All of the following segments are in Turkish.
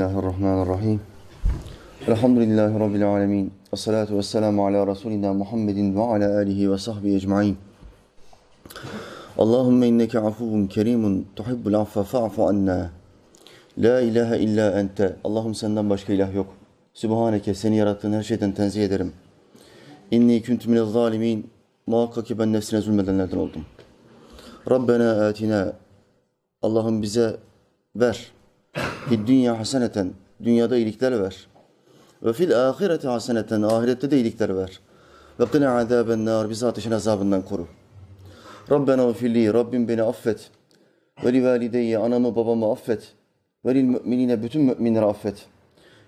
Bismillahirrahmanirrahim. Elhamdülillahi Rabbil alemin. Esselatu vesselamu ala Resulina Muhammedin ve ala alihi ve sahbihi ecma'in. Allahümme inneke afuvun kerimun tuhibbul affa fa'fu anna. La ilahe illa ente. Allah'ım senden başka ilah yok. Sübhaneke seni yarattığın her şeyden tenzih ederim. İnni kuntu minez zalimin. Muhakkak ki ben nefsine zulmedenlerden oldum. Rabbena atina. Allah'ım bize ver. Fid dünya haseneten. Dünyada iyilikler ver. Ve fil ahireti haseneten. Ahirette de iyilikler ver. Ve kına azaben nar. Bizi ateşin azabından koru. Rabbena ufilli. Rabbim beni affet. Ve li valideyye. Anamı babamı affet. Ve lil müminine. Bütün müminleri affet.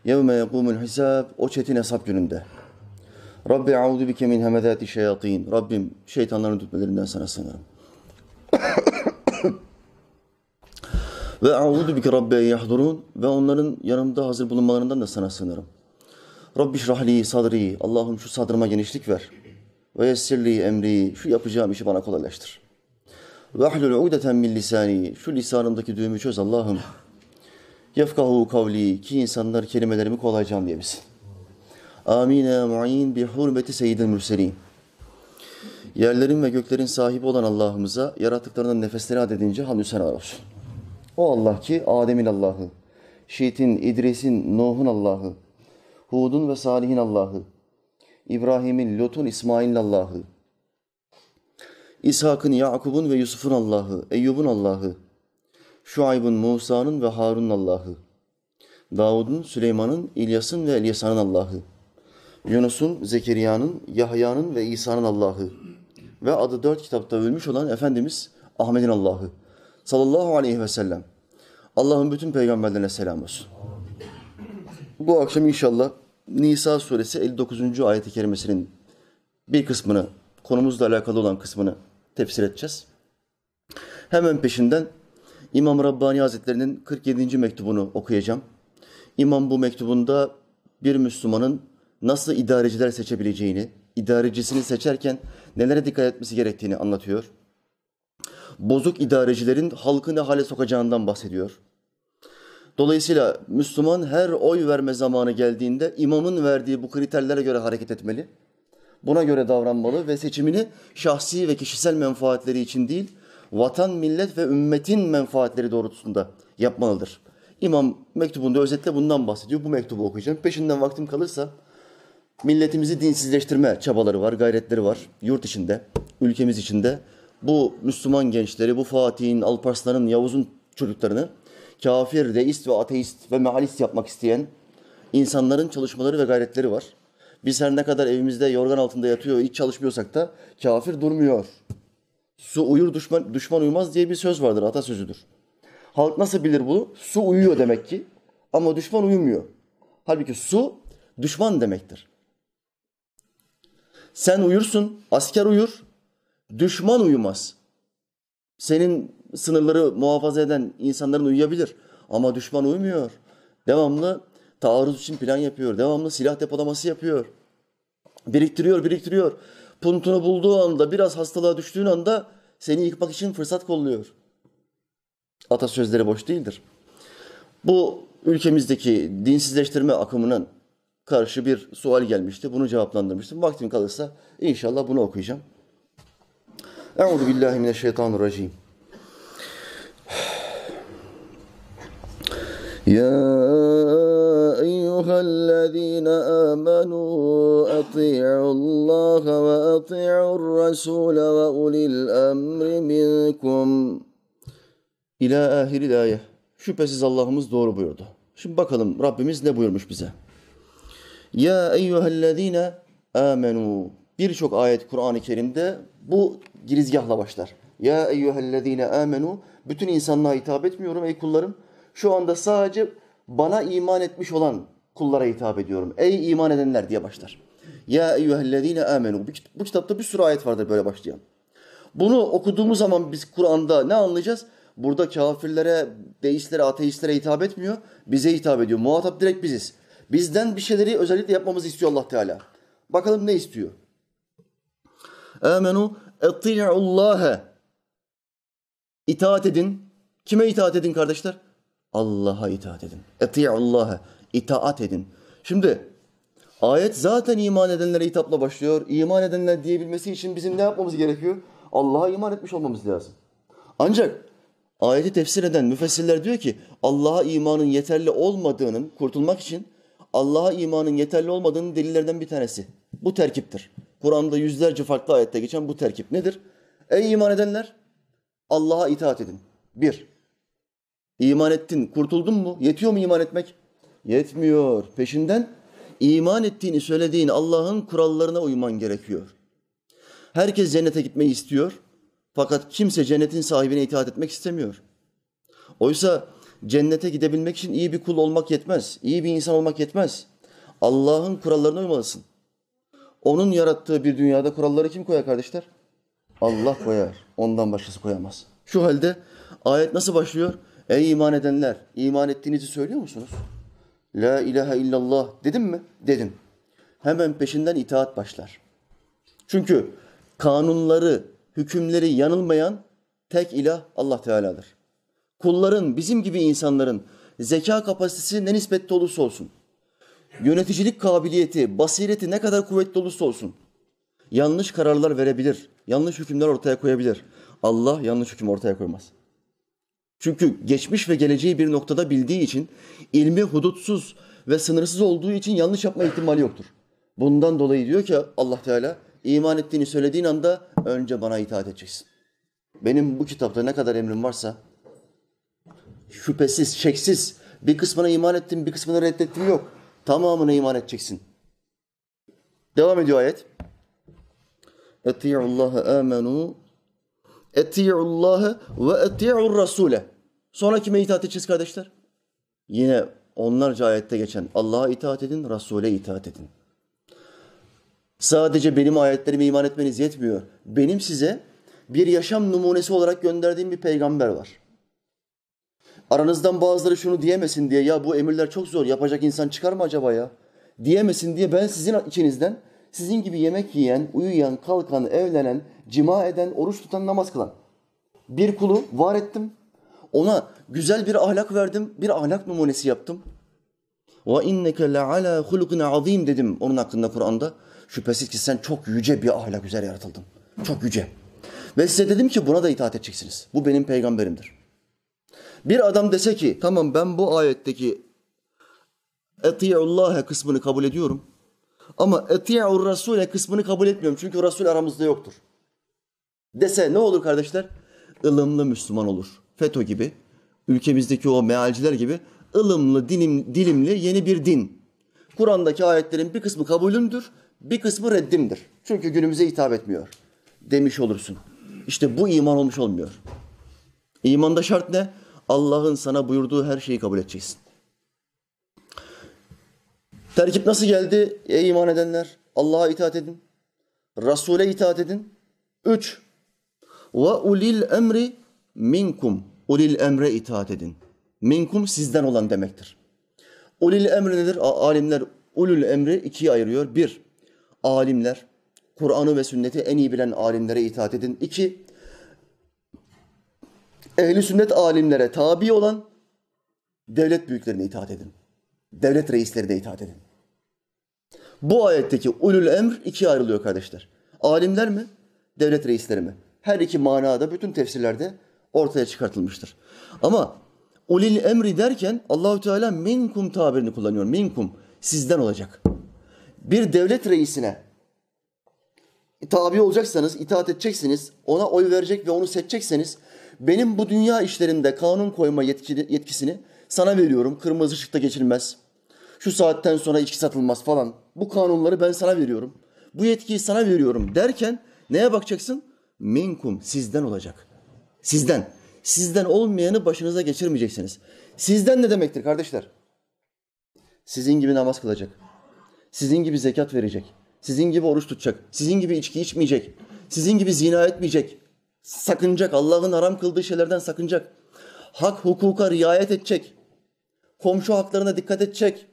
Yevme yekumul hisab. O çetin hesap gününde. Rabbi audu bike min hemedati şeyatin. Rabbim şeytanların dütmelerinden sana sığınırım. Ve audu bike rabbi yahdurun ve onların yanımda hazır bulunmalarından da sana sığınırım. Rabbi şrahli sadri. Allah'ım şu sadrıma genişlik ver. Ve yessirli emri. Şu yapacağım işi bana kolaylaştır. Ve ahlul udeten min lisani. Şu lisanımdaki düğümü çöz Allah'ım. Yefkahu kavli. Ki insanlar kelimelerimi kolayca anlayabilsin. Amin ya mu'in bi hurmeti seyyidil mürselin. Yerlerin ve göklerin sahibi olan Allah'ımıza yarattıklarından nefesleri adedince hamdü senalar olsun. O Allah ki Adem'in Allah'ı, Şiit'in, İdris'in, Nuh'un Allah'ı, Hud'un ve Salih'in Allah'ı, İbrahim'in, Lut'un, İsmail'in Allah'ı, İshak'ın, Yakub'un ve Yusuf'un Allah'ı, Eyyub'un Allah'ı, Şuayb'ın, Musa'nın ve Harun'un Allah'ı, Davud'un, Süleyman'ın, İlyas'ın ve Elyasa'nın Allah'ı, Yunus'un, Zekeriya'nın, Yahya'nın ve İsa'nın Allah'ı ve adı dört kitapta ölmüş olan Efendimiz Ahmet'in Allah'ı sallallahu aleyhi ve sellem. Allah'ın bütün peygamberlerine selam olsun. Bu akşam inşallah Nisa suresi 59. ayet-i kerimesinin bir kısmını, konumuzla alakalı olan kısmını tefsir edeceğiz. Hemen peşinden İmam Rabbani Hazretleri'nin 47. mektubunu okuyacağım. İmam bu mektubunda bir Müslümanın nasıl idareciler seçebileceğini, idarecisini seçerken nelere dikkat etmesi gerektiğini anlatıyor. Bozuk idarecilerin halkı ne hale sokacağından bahsediyor. Dolayısıyla Müslüman her oy verme zamanı geldiğinde imamın verdiği bu kriterlere göre hareket etmeli. Buna göre davranmalı ve seçimini şahsi ve kişisel menfaatleri için değil, vatan, millet ve ümmetin menfaatleri doğrultusunda yapmalıdır. İmam mektubunda özetle bundan bahsediyor. Bu mektubu okuyacağım. Peşinden vaktim kalırsa milletimizi dinsizleştirme çabaları var, gayretleri var. Yurt içinde, ülkemiz içinde bu Müslüman gençleri, bu Fatih'in, Alparslan'ın, Yavuz'un çocuklarını kafir, deist ve ateist ve mealist yapmak isteyen insanların çalışmaları ve gayretleri var. Biz her ne kadar evimizde yorgan altında yatıyor, hiç çalışmıyorsak da kafir durmuyor. Su uyur, düşman, düşman uyumaz diye bir söz vardır, atasözüdür. Halk nasıl bilir bunu? Su uyuyor demek ki ama düşman uyumuyor. Halbuki su düşman demektir. Sen uyursun, asker uyur, düşman uyumaz. Senin sınırları muhafaza eden insanların uyuyabilir ama düşman uyumuyor. Devamlı taarruz için plan yapıyor, devamlı silah depolaması yapıyor. Biriktiriyor, biriktiriyor. Puntunu bulduğu anda, biraz hastalığa düştüğün anda seni yıkmak için fırsat kolluyor. Atasözleri boş değildir. Bu ülkemizdeki dinsizleştirme akımının karşı bir sual gelmişti. Bunu cevaplandırmıştım. Vaktim kalırsa inşallah bunu okuyacağım. Euzu billahi mineşşeytanirracim. يا أيها الذين آمنوا أطيعوا الله وأطيعوا الرسول وأولي الأمر منكم İlâ ahiril ayet. Şüphesiz Allah'ımız doğru buyurdu. Şimdi bakalım Rabbimiz ne buyurmuş bize. Ya eyyühellezine amenu. Birçok ayet Kur'an-ı Kerim'de bu girizgahla başlar. Ya eyyühellezine amenu. Bütün insanlığa hitap etmiyorum ey kullarım. Şu anda sadece bana iman etmiş olan kullara hitap ediyorum. Ey iman edenler diye başlar. Ya eyyühellezine amenu. Bu kitapta bir sürü ayet vardır böyle başlayan. Bunu okuduğumuz zaman biz Kur'an'da ne anlayacağız? Burada kafirlere, deistlere, ateistlere hitap etmiyor. Bize hitap ediyor. Muhatap direkt biziz. Bizden bir şeyleri özellikle yapmamızı istiyor Allah Teala. Bakalım ne istiyor? Amenu eti'ullâhe. İtaat edin. Kime itaat edin kardeşler? Allah'a itaat edin. Eti'ullaha. itaat edin. Şimdi ayet zaten iman edenlere hitapla başlıyor. İman edenler diyebilmesi için bizim ne yapmamız gerekiyor? Allah'a iman etmiş olmamız lazım. Ancak ayeti tefsir eden müfessirler diyor ki Allah'a imanın yeterli olmadığının kurtulmak için Allah'a imanın yeterli olmadığının delillerden bir tanesi. Bu terkiptir. Kur'an'da yüzlerce farklı ayette geçen bu terkip nedir? Ey iman edenler Allah'a itaat edin. Bir, iman ettin, kurtuldun mu? Yetiyor mu iman etmek? Yetmiyor. Peşinden iman ettiğini söylediğin Allah'ın kurallarına uyman gerekiyor. Herkes cennete gitmeyi istiyor. Fakat kimse cennetin sahibine itaat etmek istemiyor. Oysa cennete gidebilmek için iyi bir kul olmak yetmez. iyi bir insan olmak yetmez. Allah'ın kurallarına uymalısın. Onun yarattığı bir dünyada kuralları kim koyar kardeşler? Allah koyar. Ondan başkası koyamaz. Şu halde ayet nasıl başlıyor? Ey iman edenler, iman ettiğinizi söylüyor musunuz? La ilahe illallah dedim mi? Dedim. Hemen peşinden itaat başlar. Çünkü kanunları, hükümleri yanılmayan tek ilah Allah Teala'dır. Kulların, bizim gibi insanların zeka kapasitesi ne nispette olursa olsun, yöneticilik kabiliyeti, basireti ne kadar kuvvetli olursa olsun, yanlış kararlar verebilir, yanlış hükümler ortaya koyabilir. Allah yanlış hüküm ortaya koymaz. Çünkü geçmiş ve geleceği bir noktada bildiği için, ilmi hudutsuz ve sınırsız olduğu için yanlış yapma ihtimali yoktur. Bundan dolayı diyor ki Allah Teala, iman ettiğini söylediğin anda önce bana itaat edeceksin. Benim bu kitapta ne kadar emrim varsa şüphesiz, şeksiz bir kısmına iman ettim, bir kısmına reddettim yok. Tamamına iman edeceksin. Devam ediyor ayet. Eti'ullaha amenu Eti'ullaha ve eti'ur rasule. Sonra kime itaat edeceğiz kardeşler? Yine onlarca ayette geçen Allah'a itaat edin, Resul'e itaat edin. Sadece benim ayetlerime iman etmeniz yetmiyor. Benim size bir yaşam numunesi olarak gönderdiğim bir peygamber var. Aranızdan bazıları şunu diyemesin diye ya bu emirler çok zor yapacak insan çıkar mı acaba ya? Diyemesin diye ben sizin içinizden sizin gibi yemek yiyen, uyuyan, kalkan, evlenen, cima eden, oruç tutan, namaz kılan bir kulu var ettim. Ona güzel bir ahlak verdim, bir ahlak numunesi yaptım. Ve inneke le ala hulukun azim dedim onun hakkında Kur'an'da. Şüphesiz ki sen çok yüce bir ahlak üzere yaratıldın. Çok yüce. Ve size dedim ki buna da itaat edeceksiniz. Bu benim peygamberimdir. Bir adam dese ki tamam ben bu ayetteki eti'ullâhe kısmını kabul ediyorum. Ama eti'ur rasule kısmını kabul etmiyorum. Çünkü Resul aramızda yoktur. Dese ne olur kardeşler? ılımlı Müslüman olur. FETÖ gibi, ülkemizdeki o mealciler gibi ılımlı, dilim, dilimli yeni bir din. Kur'an'daki ayetlerin bir kısmı kabulümdür, bir kısmı reddimdir. Çünkü günümüze hitap etmiyor. Demiş olursun. İşte bu iman olmuş olmuyor. İmanda şart ne? Allah'ın sana buyurduğu her şeyi kabul edeceksin. Terkip nasıl geldi? Ey iman edenler! Allah'a itaat edin. Resul'e itaat edin. Üç, ve ulil emri minkum. Ulil emre itaat edin. Minkum sizden olan demektir. Ulil emri nedir? Alimler ulul emri ikiye ayırıyor. Bir, alimler. Kur'an'ı ve sünneti en iyi bilen alimlere itaat edin. İki, ehli sünnet alimlere tabi olan devlet büyüklerine itaat edin. Devlet reislerine itaat edin. Bu ayetteki ulul emr ikiye ayrılıyor kardeşler. Alimler mi? Devlet reisleri mi? Her iki manada bütün tefsirlerde ortaya çıkartılmıştır. Ama ulil emri derken Allahü Teala minkum tabirini kullanıyor. Minkum sizden olacak. Bir devlet reisine tabi olacaksanız, itaat edeceksiniz, ona oy verecek ve onu seçecekseniz benim bu dünya işlerinde kanun koyma yetkisini sana veriyorum. Kırmızı ışıkta geçilmez. Şu saatten sonra içki satılmaz falan. Bu kanunları ben sana veriyorum. Bu yetkiyi sana veriyorum derken neye bakacaksın? minkum sizden olacak. Sizden. Sizden olmayanı başınıza geçirmeyeceksiniz. Sizden ne demektir kardeşler? Sizin gibi namaz kılacak. Sizin gibi zekat verecek. Sizin gibi oruç tutacak. Sizin gibi içki içmeyecek. Sizin gibi zina etmeyecek. Sakınacak. Allah'ın haram kıldığı şeylerden sakınacak. Hak hukuka riayet edecek. Komşu haklarına dikkat edecek.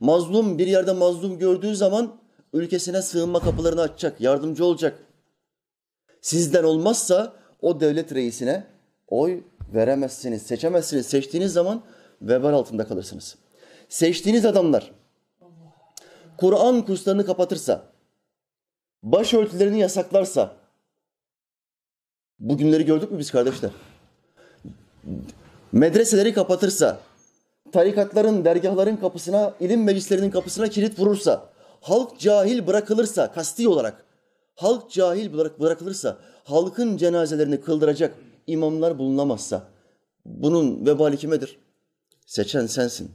Mazlum bir yerde mazlum gördüğü zaman ülkesine sığınma kapılarını açacak. Yardımcı olacak. Sizden olmazsa o devlet reisine oy veremezsiniz, seçemezsiniz. Seçtiğiniz zaman vebal altında kalırsınız. Seçtiğiniz adamlar Kur'an kurslarını kapatırsa, başörtülerini yasaklarsa, bugünleri gördük mü biz kardeşler? Medreseleri kapatırsa, tarikatların, dergahların kapısına, ilim meclislerinin kapısına kilit vurursa, halk cahil bırakılırsa, kasti olarak, halk cahil bırakılırsa, halkın cenazelerini kıldıracak imamlar bulunamazsa, bunun vebali kimedir? Seçen sensin.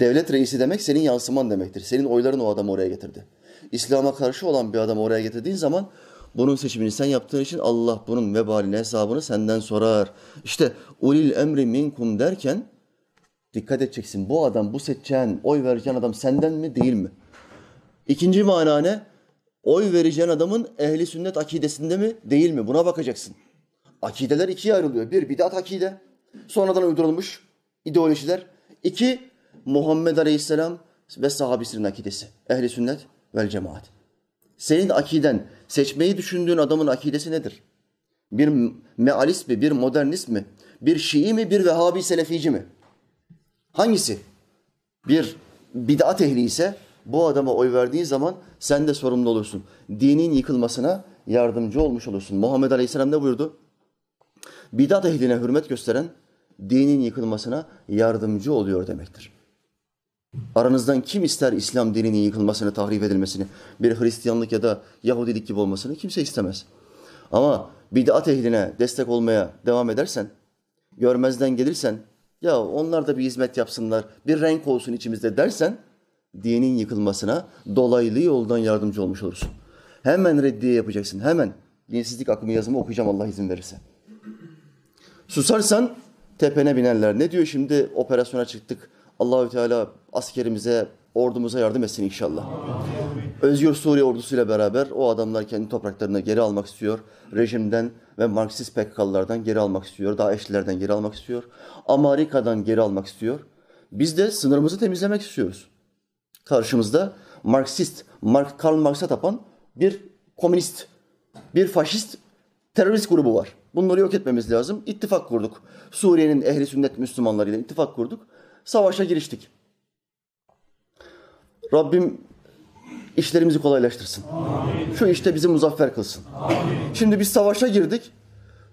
Devlet reisi demek senin yansıman demektir. Senin oyların o adamı oraya getirdi. İslam'a karşı olan bir adamı oraya getirdiğin zaman bunun seçimini sen yaptığın için Allah bunun vebalini, hesabını senden sorar. İşte ulil emri minkum derken dikkat edeceksin. Bu adam, bu seçeceğin, oy vereceğin adam senden mi değil mi? İkinci mana ne? Oy vereceğin adamın ehli sünnet akidesinde mi değil mi? Buna bakacaksın. Akideler ikiye ayrılıyor. Bir bidat akide. Sonradan uydurulmuş ideolojiler. İki Muhammed Aleyhisselam ve sahabisinin akidesi. Ehli sünnet vel cemaat. Senin akiden, seçmeyi düşündüğün adamın akidesi nedir? Bir mealist mi, bir modernist mi, bir Şii mi, bir Vehhabi Selefici mi? Hangisi? Bir bid'at ehli ise bu adama oy verdiğin zaman sen de sorumlu olursun. Dinin yıkılmasına yardımcı olmuş olursun. Muhammed Aleyhisselam ne buyurdu? Bidat ehline hürmet gösteren dinin yıkılmasına yardımcı oluyor demektir. Aranızdan kim ister İslam dininin yıkılmasını, tahrif edilmesini, bir Hristiyanlık ya da Yahudilik gibi olmasını kimse istemez. Ama bid'at ehline destek olmaya devam edersen, görmezden gelirsen, ya onlar da bir hizmet yapsınlar, bir renk olsun içimizde dersen, dinin yıkılmasına dolaylı yoldan yardımcı olmuş olursun. Hemen reddiye yapacaksın, hemen. Dinsizlik akımı yazımı okuyacağım Allah izin verirse. Susarsan tepene binerler. Ne diyor şimdi operasyona çıktık. Allahü Teala askerimize, ordumuza yardım etsin inşallah. Özgür Suriye ordusuyla beraber o adamlar kendi topraklarını geri almak istiyor. Rejimden ve Marksist PKK'lılardan geri almak istiyor. Daeşlilerden geri almak istiyor. Amerika'dan geri almak istiyor. Biz de sınırımızı temizlemek istiyoruz. Karşımızda Marksist, Mark, Karl Marx'a tapan bir komünist, bir faşist terörist grubu var. Bunları yok etmemiz lazım. İttifak kurduk. Suriye'nin ehli sünnet Müslümanlarıyla ittifak kurduk. Savaşa giriştik. Rabbim işlerimizi kolaylaştırsın. Amin. Şu işte bizi muzaffer kılsın. Amin. Şimdi biz savaşa girdik.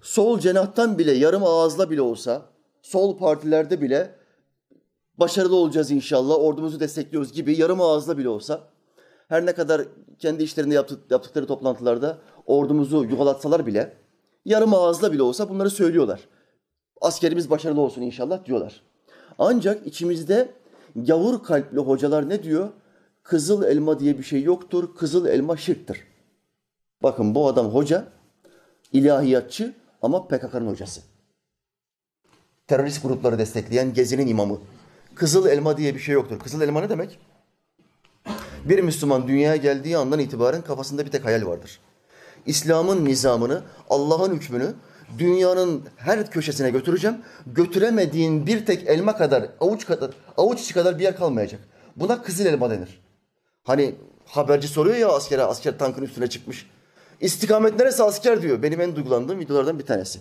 Sol cenahtan bile yarım ağızla bile olsa, sol partilerde bile başarılı olacağız inşallah, ordumuzu destekliyoruz gibi yarım ağızla bile olsa, her ne kadar kendi işlerinde yaptıkları toplantılarda ordumuzu yuvalatsalar bile, yarım ağızla bile olsa bunları söylüyorlar. Askerimiz başarılı olsun inşallah diyorlar. Ancak içimizde gavur kalpli hocalar ne diyor? Kızıl elma diye bir şey yoktur. Kızıl elma şirktir. Bakın bu adam hoca, ilahiyatçı ama PKK'nın hocası. Terörist grupları destekleyen Gezi'nin imamı. Kızıl elma diye bir şey yoktur. Kızıl elma ne demek? Bir Müslüman dünyaya geldiği andan itibaren kafasında bir tek hayal vardır. İslam'ın nizamını, Allah'ın hükmünü dünyanın her köşesine götüreceğim. Götüremediğin bir tek elma kadar, avuç kadar, avuç içi kadar bir yer kalmayacak. Buna kızıl elma denir. Hani haberci soruyor ya askere, asker tankın üstüne çıkmış. İstikamet neresi asker diyor. Benim en duygulandığım videolardan bir tanesi.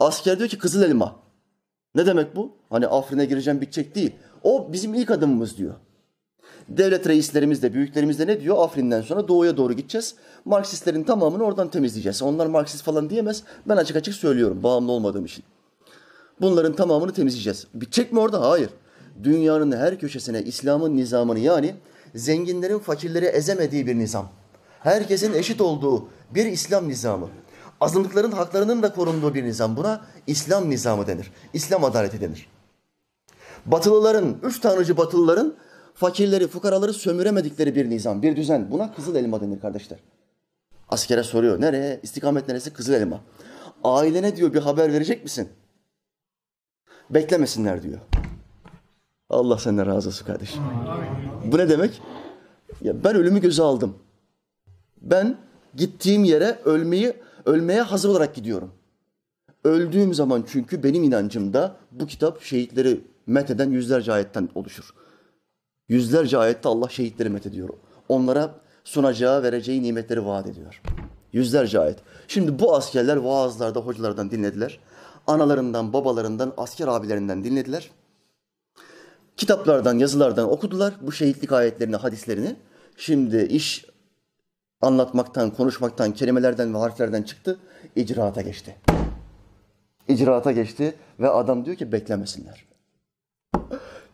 Asker diyor ki kızıl elma. Ne demek bu? Hani Afrin'e gireceğim bitecek değil. O bizim ilk adımımız diyor. Devlet reislerimiz de, büyüklerimiz de ne diyor? Afrin'den sonra doğuya doğru gideceğiz. Marksistlerin tamamını oradan temizleyeceğiz. Onlar Marksist falan diyemez. Ben açık açık söylüyorum bağımlı olmadığım için. Bunların tamamını temizleyeceğiz. Bitecek mi orada? Hayır. Dünyanın her köşesine İslam'ın nizamını yani zenginlerin fakirleri ezemediği bir nizam. Herkesin eşit olduğu bir İslam nizamı. Azınlıkların haklarının da korunduğu bir nizam. Buna İslam nizamı denir. İslam adaleti denir. Batılıların, üç tanrıcı batılıların fakirleri, fukaraları sömüremedikleri bir nizam, bir düzen. Buna kızıl elma denir kardeşler. Askere soruyor. Nereye? İstikamet neresi? Kızıl elma. Ailene diyor bir haber verecek misin? Beklemesinler diyor. Allah senden razı olsun kardeşim. Bu ne demek? Ya ben ölümü göze aldım. Ben gittiğim yere ölmeyi ölmeye hazır olarak gidiyorum. Öldüğüm zaman çünkü benim inancımda bu kitap şehitleri metheden yüzlerce ayetten oluşur. Yüzlerce ayette Allah şehitleri methediyor. Onlara sunacağı, vereceği nimetleri vaat ediyor. Yüzlerce ayet. Şimdi bu askerler vaazlarda hocalardan dinlediler. Analarından, babalarından, asker abilerinden dinlediler. Kitaplardan, yazılardan okudular bu şehitlik ayetlerini, hadislerini. Şimdi iş anlatmaktan, konuşmaktan, kelimelerden ve harflerden çıktı, icraata geçti. İcraata geçti ve adam diyor ki beklemesinler.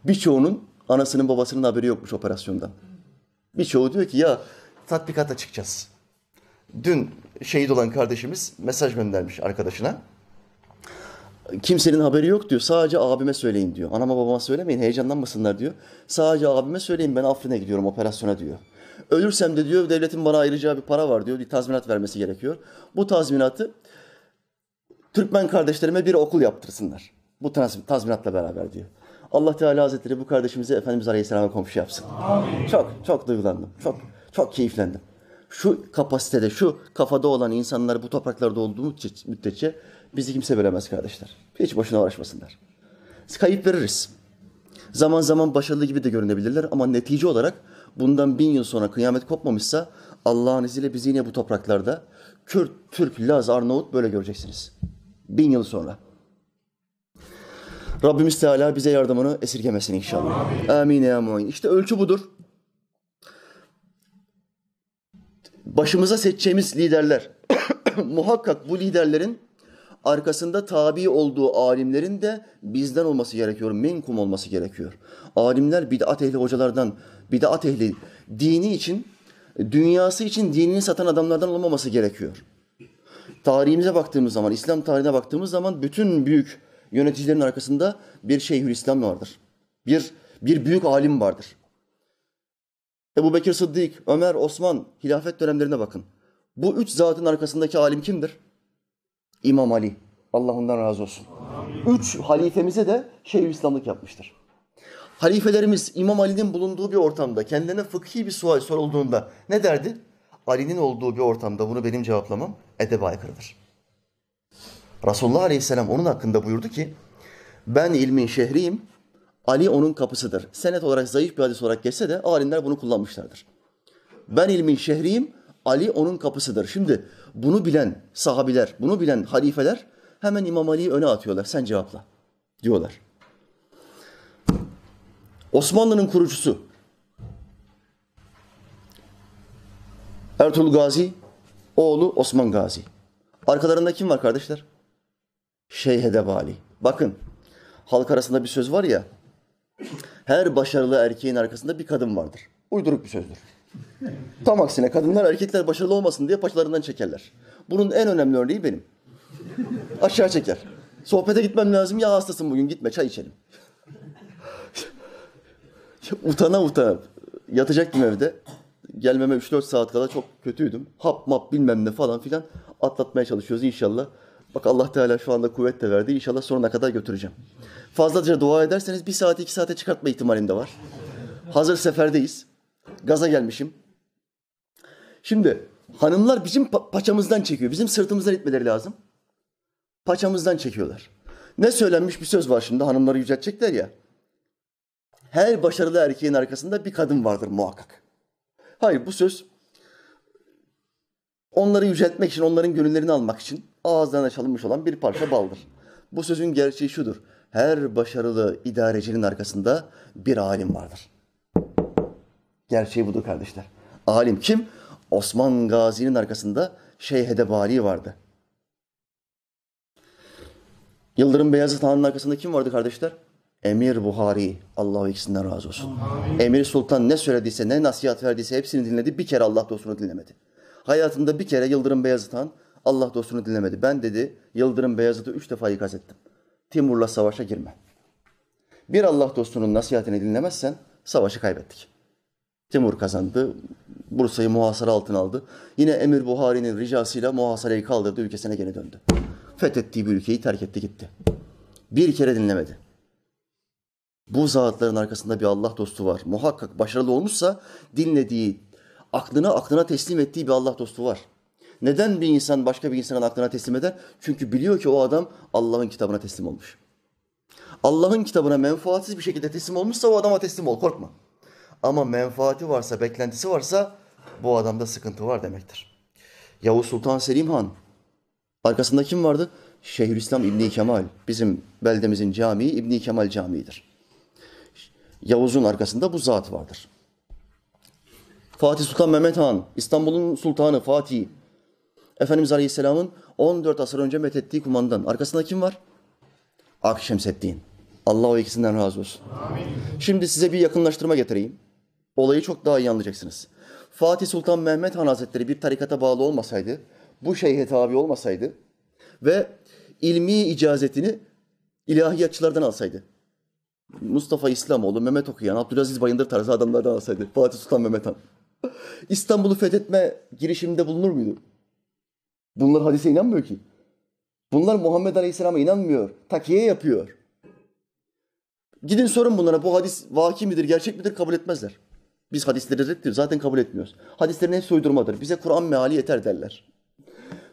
Birçoğunun anasının babasının haberi yokmuş operasyondan. Birçoğu diyor ki ya tatbikata çıkacağız. Dün şehit olan kardeşimiz mesaj göndermiş arkadaşına. Kimsenin haberi yok diyor. Sadece abime söyleyin diyor. Anama babama söylemeyin heyecanlanmasınlar diyor. Sadece abime söyleyin ben Afrin'e gidiyorum operasyona diyor. Ölürsem de diyor devletin bana ayıracağı bir para var diyor. Bir tazminat vermesi gerekiyor. Bu tazminatı Türkmen kardeşlerime bir okul yaptırsınlar. Bu tazminatla beraber diyor. Allah Teala Hazretleri bu kardeşimizi Efendimiz Aleyhisselam'a komşu yapsın. Amin. Çok, çok duygulandım. Çok, çok keyiflendim. Şu kapasitede, şu kafada olan insanlar bu topraklarda olduğu müddetçe bizi kimse bölemez kardeşler. Hiç boşuna uğraşmasınlar. Kayıp veririz. Zaman zaman başarılı gibi de görünebilirler ama netice olarak bundan bin yıl sonra kıyamet kopmamışsa Allah'ın izniyle bizi yine bu topraklarda Kürt, Türk, Laz, Arnavut böyle göreceksiniz. Bin yıl sonra. Rabbimiz Teala bize yardımını esirgemesin inşallah. Amin, ya muin. İşte ölçü budur. Başımıza seçeceğimiz liderler. Muhakkak bu liderlerin arkasında tabi olduğu alimlerin de bizden olması gerekiyor, menkum olması gerekiyor. Alimler bid'at ehli hocalardan, bid'at ehli dini için, dünyası için dinini satan adamlardan olmaması gerekiyor. Tarihimize baktığımız zaman, İslam tarihine baktığımız zaman bütün büyük yöneticilerin arkasında bir Şeyhülislam vardır. Bir, bir büyük alim vardır. Ebu Bekir Sıddık, Ömer, Osman, hilafet dönemlerine bakın. Bu üç zatın arkasındaki alim kimdir? İmam Ali. Allah ondan razı olsun. Amin. Üç halifemize de Şeyhülislamlık yapmıştır. Halifelerimiz İmam Ali'nin bulunduğu bir ortamda kendine fıkhi bir sual sorulduğunda ne derdi? Ali'nin olduğu bir ortamda bunu benim cevaplamam edebe aykırıdır. Resulullah Aleyhisselam onun hakkında buyurdu ki ben ilmin şehriyim, Ali onun kapısıdır. Senet olarak zayıf bir hadis olarak geçse de alimler bunu kullanmışlardır. Ben ilmin şehriyim, Ali onun kapısıdır. Şimdi bunu bilen sahabiler, bunu bilen halifeler hemen İmam Ali'yi öne atıyorlar. Sen cevapla diyorlar. Osmanlı'nın kurucusu Ertuğrul Gazi, oğlu Osman Gazi. Arkalarında kim var kardeşler? Şeyh Edebali. Bakın halk arasında bir söz var ya, her başarılı erkeğin arkasında bir kadın vardır. Uyduruk bir sözdür. Tam aksine kadınlar erkekler başarılı olmasın diye paçalarından çekerler. Bunun en önemli örneği benim. Aşağı çeker. Sohbete gitmem lazım. Ya hastasın bugün gitme çay içelim. utana utana yatacaktım evde. Gelmeme 3-4 saat kala çok kötüydüm. Hap map bilmem ne falan filan atlatmaya çalışıyoruz inşallah. Bak Allah Teala şu anda kuvvet de verdi. İnşallah sonuna kadar götüreceğim. Fazlaca dua ederseniz bir saat iki saate çıkartma ihtimalim de var. Hazır seferdeyiz. Gaza gelmişim. Şimdi hanımlar bizim pa- paçamızdan çekiyor. Bizim sırtımızdan itmeleri lazım. Paçamızdan çekiyorlar. Ne söylenmiş bir söz var şimdi hanımları yüceltecekler ya. Her başarılı erkeğin arkasında bir kadın vardır muhakkak. Hayır bu söz onları yüceltmek için, onların gönüllerini almak için ağızlarına çalınmış olan bir parça baldır. Bu sözün gerçeği şudur. Her başarılı idarecinin arkasında bir alim vardır. Gerçeği budur kardeşler. Alim kim? Osman Gazi'nin arkasında Şeyh Edebali vardı. Yıldırım Beyazıt Han'ın arkasında kim vardı kardeşler? Emir Buhari. Allah ikisinden razı olsun. Amin. Emir Sultan ne söylediyse, ne nasihat verdiyse hepsini dinledi. Bir kere Allah dostunu dinlemedi. Hayatında bir kere Yıldırım Beyazıt Han Allah dostunu dinlemedi. Ben dedi Yıldırım Beyazıt'ı üç defa ikaz ettim. Timur'la savaşa girme. Bir Allah dostunun nasihatini dinlemezsen savaşı kaybettik. Timur kazandı. Bursa'yı muhasara altına aldı. Yine Emir Buhari'nin ricasıyla muhasarayı kaldırdı. Ülkesine geri döndü. Fethettiği bir ülkeyi terk etti gitti. Bir kere dinlemedi. Bu zatların arkasında bir Allah dostu var. Muhakkak başarılı olmuşsa dinlediği, aklına aklına teslim ettiği bir Allah dostu var. Neden bir insan başka bir insanın aklına teslim eder? Çünkü biliyor ki o adam Allah'ın kitabına teslim olmuş. Allah'ın kitabına menfaatsiz bir şekilde teslim olmuşsa o adama teslim ol, korkma. Ama menfaati varsa, beklentisi varsa bu adamda sıkıntı var demektir. Yavuz Sultan Selim Han. Arkasında kim vardı? Şeyhülislam İbni Kemal, bizim beldemizin camii İbni Kemal Camii'dir. Yavuz'un arkasında bu zat vardır. Fatih Sultan Mehmet Han, İstanbul'un sultanı Fatih, Efendimiz Aleyhisselam'ın 14 asır önce methettiği kumandan. Arkasında kim var? Akşemseddin. Allah o ikisinden razı olsun. Amin. Şimdi size bir yakınlaştırma getireyim. Olayı çok daha iyi anlayacaksınız. Fatih Sultan Mehmet Han Hazretleri bir tarikata bağlı olmasaydı, bu şeyhe tabi olmasaydı ve ilmi icazetini ilahiyatçılardan alsaydı. Mustafa İslamoğlu, Mehmet Okuyan, Abdülaziz Bayındır tarzı adamlardan alsaydı. Fatih Sultan Mehmet Han. İstanbul'u fethetme girişiminde bulunur muydu? Bunlar hadise inanmıyor ki. Bunlar Muhammed Aleyhisselam'a inanmıyor. Takiye yapıyor. Gidin sorun bunlara bu hadis vaki midir, gerçek midir kabul etmezler. Biz hadisleri reddediyoruz. Zaten kabul etmiyoruz. Hadislerin hepsi uydurmadır. Bize Kur'an meali yeter derler.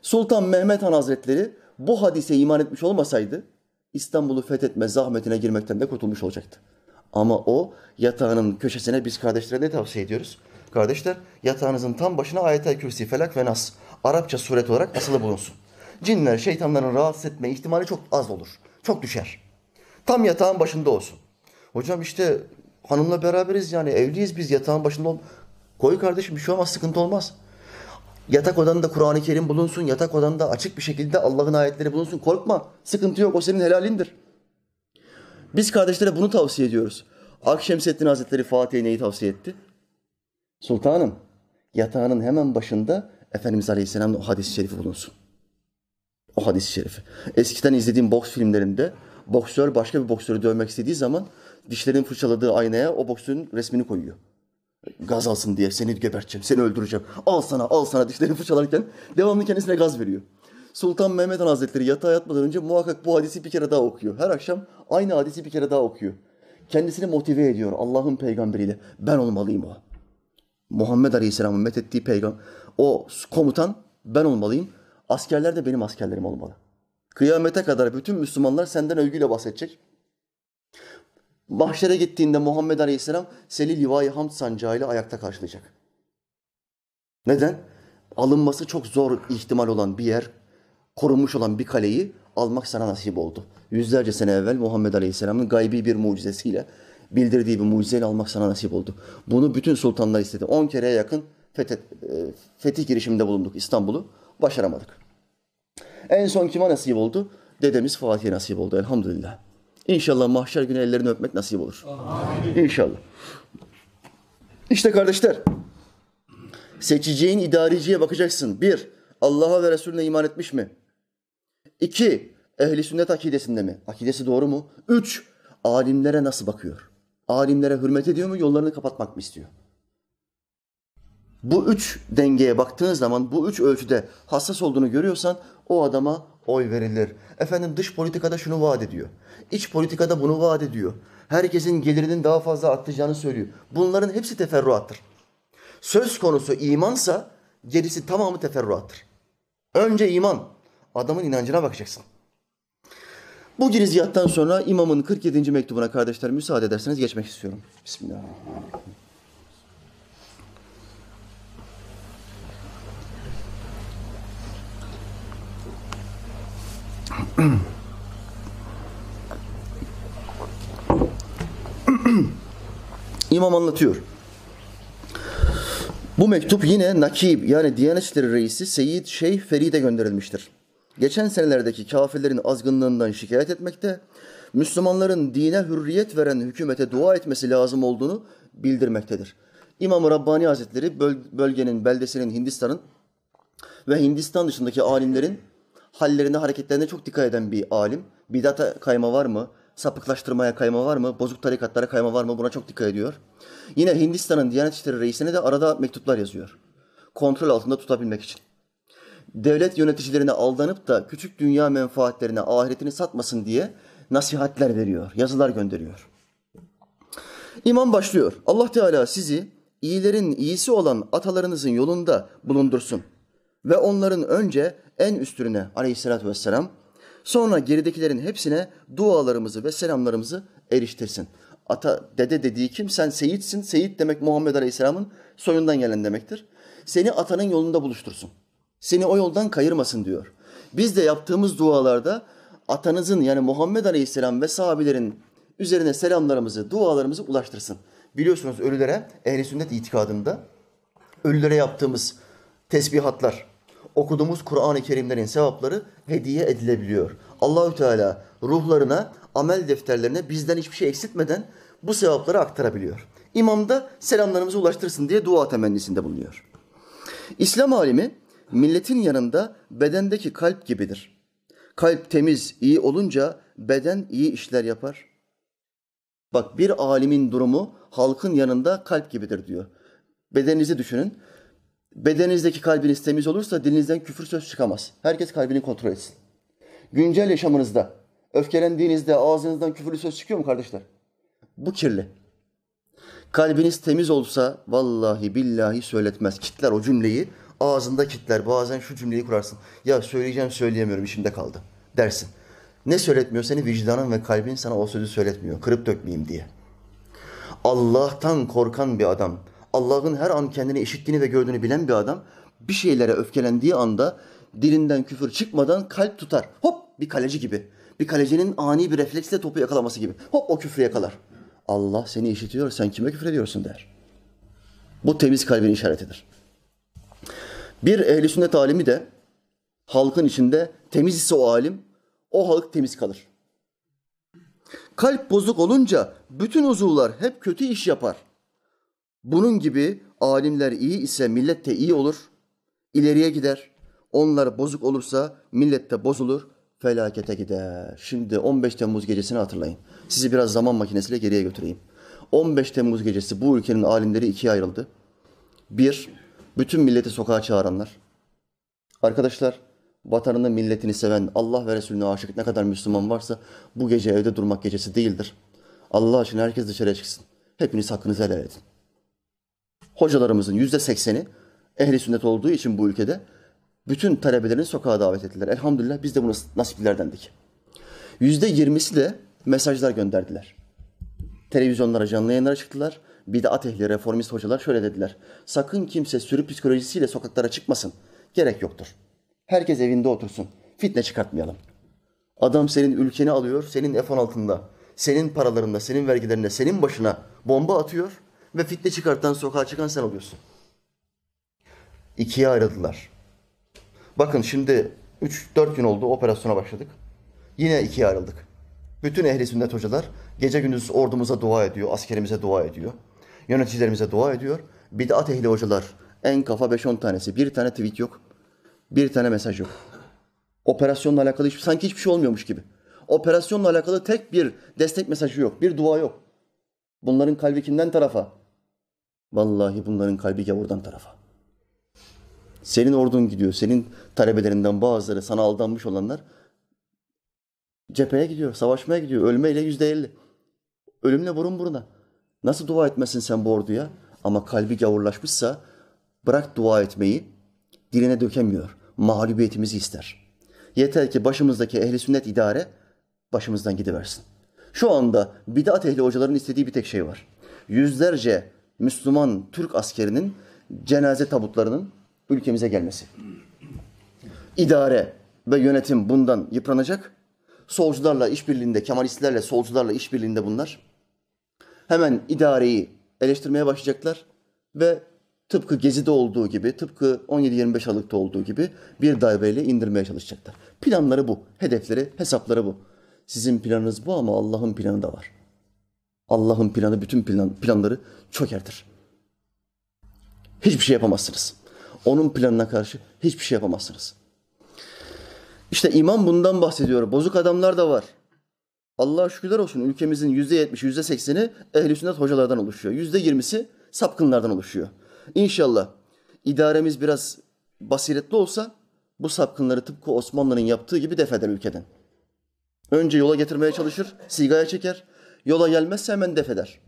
Sultan Mehmet Han Hazretleri bu hadise iman etmiş olmasaydı İstanbul'u fethetme zahmetine girmekten de kurtulmuş olacaktı. Ama o yatağının köşesine biz kardeşlere ne tavsiye ediyoruz? Kardeşler yatağınızın tam başına ayet-el kürsi, felak ve nas Arapça suret olarak asılı bulunsun. Cinler, şeytanların rahatsız etme ihtimali çok az olur. Çok düşer. Tam yatağın başında olsun. Hocam işte hanımla beraberiz yani evliyiz biz yatağın başında ol. Koy kardeşim bir şey olmaz sıkıntı olmaz. Yatak odanda Kur'an-ı Kerim bulunsun. Yatak odanda açık bir şekilde Allah'ın ayetleri bulunsun. Korkma. Sıkıntı yok. O senin helalindir. Biz kardeşlere bunu tavsiye ediyoruz. Akşemseddin Hazretleri Fatih'e neyi tavsiye etti? Sultanım, yatağının hemen başında Efendimiz Aleyhisselam'ın o hadis-i şerifi bulunsun. O hadis-i şerifi. Eskiden izlediğim boks filmlerinde boksör başka bir boksörü dövmek istediği zaman dişlerin fırçaladığı aynaya o boksörün resmini koyuyor. Gaz alsın diye seni geberteceğim, seni öldüreceğim. Al sana, al sana dişlerini fırçalarken devamlı kendisine gaz veriyor. Sultan Mehmet Han Hazretleri yatağa yatmadan önce muhakkak bu hadisi bir kere daha okuyor. Her akşam aynı hadisi bir kere daha okuyor. Kendisini motive ediyor Allah'ın peygamberiyle. Ben olmalıyım o. Muhammed Aleyhisselam'ın methettiği peygamber. O komutan ben olmalıyım. Askerler de benim askerlerim olmalı. Kıyamete kadar bütün Müslümanlar senden övgüyle bahsedecek. Mahşere gittiğinde Muhammed Aleyhisselam seni livai hamd sancağıyla ayakta karşılayacak. Neden? Alınması çok zor ihtimal olan bir yer, korunmuş olan bir kaleyi almak sana nasip oldu. Yüzlerce sene evvel Muhammed Aleyhisselam'ın gaybi bir mucizesiyle, bildirdiği bir mucizeyle almak sana nasip oldu. Bunu bütün sultanlar istedi. On kereye yakın fethet, e, fetih girişiminde bulunduk İstanbul'u. Başaramadık. En son kime nasip oldu? Dedemiz Fatih'e nasip oldu elhamdülillah. İnşallah mahşer günü ellerini öpmek nasip olur. Amin. İnşallah. İşte kardeşler, seçeceğin idareciye bakacaksın. Bir, Allah'a ve Resulüne iman etmiş mi? İki, ehli sünnet akidesinde mi? Akidesi doğru mu? Üç, alimlere nasıl bakıyor? Alimlere hürmet ediyor mu? Yollarını kapatmak mı istiyor? Bu üç dengeye baktığın zaman, bu üç ölçüde hassas olduğunu görüyorsan o adama oy verilir. Efendim dış politikada şunu vaat ediyor. İç politikada bunu vaat ediyor. Herkesin gelirinin daha fazla artacağını söylüyor. Bunların hepsi teferruattır. Söz konusu imansa gerisi tamamı teferruattır. Önce iman. Adamın inancına bakacaksın. Bu girizgahtan sonra imamın 47. mektubuna kardeşler müsaade ederseniz geçmek istiyorum. Bismillahirrahmanirrahim. İmam anlatıyor. Bu mektup yine Nakib yani Diyanet İşleri Reisi Seyyid Şeyh Ferid'e gönderilmiştir. Geçen senelerdeki kafirlerin azgınlığından şikayet etmekte, Müslümanların dine hürriyet veren hükümete dua etmesi lazım olduğunu bildirmektedir. İmam-ı Rabbani Hazretleri bölgenin, beldesinin, Hindistan'ın ve Hindistan dışındaki alimlerin hallerine, hareketlerine çok dikkat eden bir alim. Bidata kayma var mı? Sapıklaştırmaya kayma var mı? Bozuk tarikatlara kayma var mı? Buna çok dikkat ediyor. Yine Hindistan'ın Diyanet İşleri Reisi'ne de arada mektuplar yazıyor. Kontrol altında tutabilmek için. Devlet yöneticilerine aldanıp da küçük dünya menfaatlerine ahiretini satmasın diye nasihatler veriyor, yazılar gönderiyor. İmam başlıyor. Allah Teala sizi iyilerin iyisi olan atalarınızın yolunda bulundursun. Ve onların önce en üstüne aleyhissalatü vesselam sonra geridekilerin hepsine dualarımızı ve selamlarımızı eriştirsin. Ata dede dediği kim? Sen seyitsin. Seyit demek Muhammed Aleyhisselam'ın soyundan gelen demektir. Seni atanın yolunda buluştursun. Seni o yoldan kayırmasın diyor. Biz de yaptığımız dualarda atanızın yani Muhammed Aleyhisselam ve sahabelerin üzerine selamlarımızı, dualarımızı ulaştırsın. Biliyorsunuz ölülere ehli sünnet itikadında ölülere yaptığımız tesbihatlar, okuduğumuz Kur'an-ı Kerimlerin sevapları hediye edilebiliyor. Allahü Teala ruhlarına, amel defterlerine bizden hiçbir şey eksiltmeden bu sevapları aktarabiliyor. İmam da selamlarımızı ulaştırsın diye dua temennisinde bulunuyor. İslam alimi milletin yanında bedendeki kalp gibidir. Kalp temiz, iyi olunca beden iyi işler yapar. Bak bir alimin durumu halkın yanında kalp gibidir diyor. Bedeninizi düşünün. Bedeninizdeki kalbiniz temiz olursa dilinizden küfür söz çıkamaz. Herkes kalbini kontrol etsin. Güncel yaşamınızda öfkelendiğinizde ağzınızdan küfürlü söz çıkıyor mu kardeşler? Bu kirli. Kalbiniz temiz olsa vallahi billahi söyletmez. Kitler o cümleyi ağzında kitler. Bazen şu cümleyi kurarsın. Ya söyleyeceğim söyleyemiyorum işimde kaldı dersin. Ne söyletmiyor seni? Vicdanın ve kalbin sana o sözü söyletmiyor. Kırıp dökmeyeyim diye. Allah'tan korkan bir adam, Allah'ın her an kendini işittiğini ve gördüğünü bilen bir adam bir şeylere öfkelendiği anda dilinden küfür çıkmadan kalp tutar. Hop bir kaleci gibi. Bir kalecinin ani bir refleksle topu yakalaması gibi. Hop o küfrü yakalar. Allah seni işitiyor, sen kime küfür ediyorsun der. Bu temiz kalbin işaretidir. Bir ehli sünnet alimi de halkın içinde temiz ise o alim, o halk temiz kalır. Kalp bozuk olunca bütün uzuvlar hep kötü iş yapar. Bunun gibi alimler iyi ise millet de iyi olur, ileriye gider. Onlar bozuk olursa millet de bozulur, felakete gider. Şimdi 15 Temmuz gecesini hatırlayın. Sizi biraz zaman makinesiyle geriye götüreyim. 15 Temmuz gecesi bu ülkenin alimleri ikiye ayrıldı. Bir, bütün milleti sokağa çağıranlar. Arkadaşlar, vatanını, milletini seven, Allah ve Resulüne aşık ne kadar Müslüman varsa bu gece evde durmak gecesi değildir. Allah için herkes dışarıya çıksın. Hepiniz hakkınızı helal edin. Hocalarımızın yüzde sekseni ehli sünnet olduğu için bu ülkede bütün talebelerini sokağa davet ettiler. Elhamdülillah biz de bunu nasiplilerdendik. Yüzde yirmisi de mesajlar gönderdiler. Televizyonlara, canlı yayınlara çıktılar. Bidat ehli, reformist hocalar şöyle dediler. Sakın kimse sürü psikolojisiyle sokaklara çıkmasın. Gerek yoktur. Herkes evinde otursun. Fitne çıkartmayalım. Adam senin ülkeni alıyor, senin F-16 altında, senin paralarında, senin vergilerinde, senin başına bomba atıyor ve fitne çıkartan, sokağa çıkan sen oluyorsun. İkiye ayrıldılar. Bakın şimdi 3-4 gün oldu operasyona başladık. Yine ikiye ayrıldık. Bütün ehli sünnet hocalar gece gündüz ordumuza dua ediyor, askerimize dua ediyor. Yöneticilerimize dua ediyor. Bid'at ehli hocalar en kafa 5-10 tanesi. Bir tane tweet yok. Bir tane mesaj yok. Operasyonla alakalı hiç, sanki hiçbir şey olmuyormuş gibi. Operasyonla alakalı tek bir destek mesajı yok. Bir dua yok. Bunların kalbi kimden tarafa? Vallahi bunların kalbi gavurdan tarafa. Senin ordun gidiyor. Senin talebelerinden bazıları sana aldanmış olanlar cepheye gidiyor. Savaşmaya gidiyor. Ölmeyle yüzde elli. Ölümle burun buruna. Nasıl dua etmesin sen bu orduya? Ama kalbi gavurlaşmışsa bırak dua etmeyi diline dökemiyor. Mağlubiyetimizi ister. Yeter ki başımızdaki ehli sünnet idare başımızdan gidiversin. Şu anda bidat ehli hocaların istediği bir tek şey var. Yüzlerce Müslüman Türk askerinin cenaze tabutlarının ülkemize gelmesi. İdare ve yönetim bundan yıpranacak. Solcularla işbirliğinde, Kemalistlerle, solcularla işbirliğinde bunlar. Hemen idareyi eleştirmeye başlayacaklar ve tıpkı Gezi'de olduğu gibi, tıpkı 17-25 Aralık'ta olduğu gibi bir darbeyle indirmeye çalışacaklar. Planları bu, hedefleri, hesapları bu. Sizin planınız bu ama Allah'ın planı da var. Allah'ın planı bütün plan, planları çökertir. Hiçbir şey yapamazsınız. Onun planına karşı hiçbir şey yapamazsınız. İşte imam bundan bahsediyor. Bozuk adamlar da var. Allah'a şükürler olsun ülkemizin yüzde yetmiş, yüzde sekseni ehl sünnet hocalardan oluşuyor. Yüzde yirmisi sapkınlardan oluşuyor. İnşallah idaremiz biraz basiretli olsa bu sapkınları tıpkı Osmanlı'nın yaptığı gibi defeder ülkeden. Önce yola getirmeye çalışır, sigaya çeker. Yola gelmezse hemen defeder.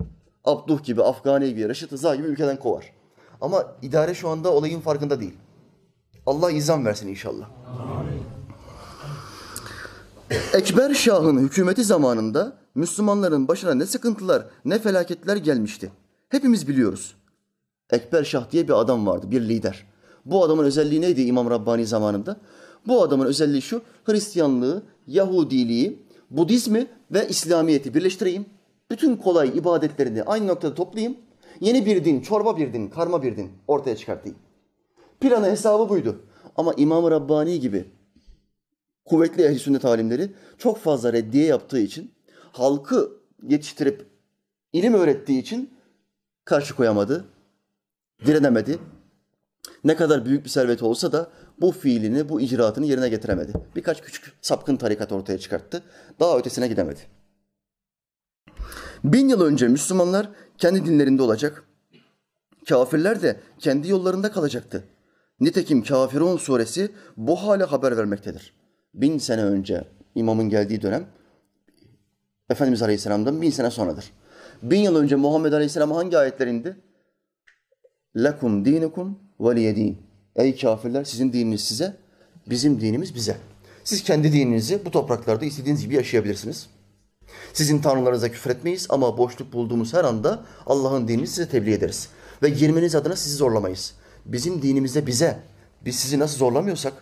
Abduh gibi, Afgani gibi, Reşit Rıza gibi ülkeden kovar. Ama idare şu anda olayın farkında değil. Allah izan versin inşallah. Ekber Şah'ın hükümeti zamanında Müslümanların başına ne sıkıntılar, ne felaketler gelmişti. Hepimiz biliyoruz. Ekber Şah diye bir adam vardı, bir lider. Bu adamın özelliği neydi İmam Rabbani zamanında? Bu adamın özelliği şu, Hristiyanlığı, Yahudiliği, Budizmi ve İslamiyet'i birleştireyim. Bütün kolay ibadetlerini aynı noktada toplayayım. Yeni bir din, çorba bir din, karma bir din ortaya çıkartayım. Planı hesabı buydu. Ama İmam-ı Rabbani gibi kuvvetli ehl sünnet alimleri çok fazla reddiye yaptığı için, halkı yetiştirip ilim öğrettiği için karşı koyamadı, direnemedi. Ne kadar büyük bir serveti olsa da bu fiilini, bu icraatını yerine getiremedi. Birkaç küçük sapkın tarikat ortaya çıkarttı. Daha ötesine gidemedi. Bin yıl önce Müslümanlar kendi dinlerinde olacak. Kafirler de kendi yollarında kalacaktı. Nitekim Kafirun suresi bu hale haber vermektedir. Bin sene önce imamın geldiği dönem Efendimiz Aleyhisselam'dan bin sene sonradır. Bin yıl önce Muhammed Aleyhisselam hangi ayetler indi? Lekum dinukum veliyedin. Ey kafirler sizin dininiz size, bizim dinimiz bize. Siz kendi dininizi bu topraklarda istediğiniz gibi yaşayabilirsiniz. Sizin tanrılarınıza küfretmeyiz ama boşluk bulduğumuz her anda Allah'ın dinini size tebliğ ederiz. Ve girmeniz adına sizi zorlamayız. Bizim dinimizde bize, biz sizi nasıl zorlamıyorsak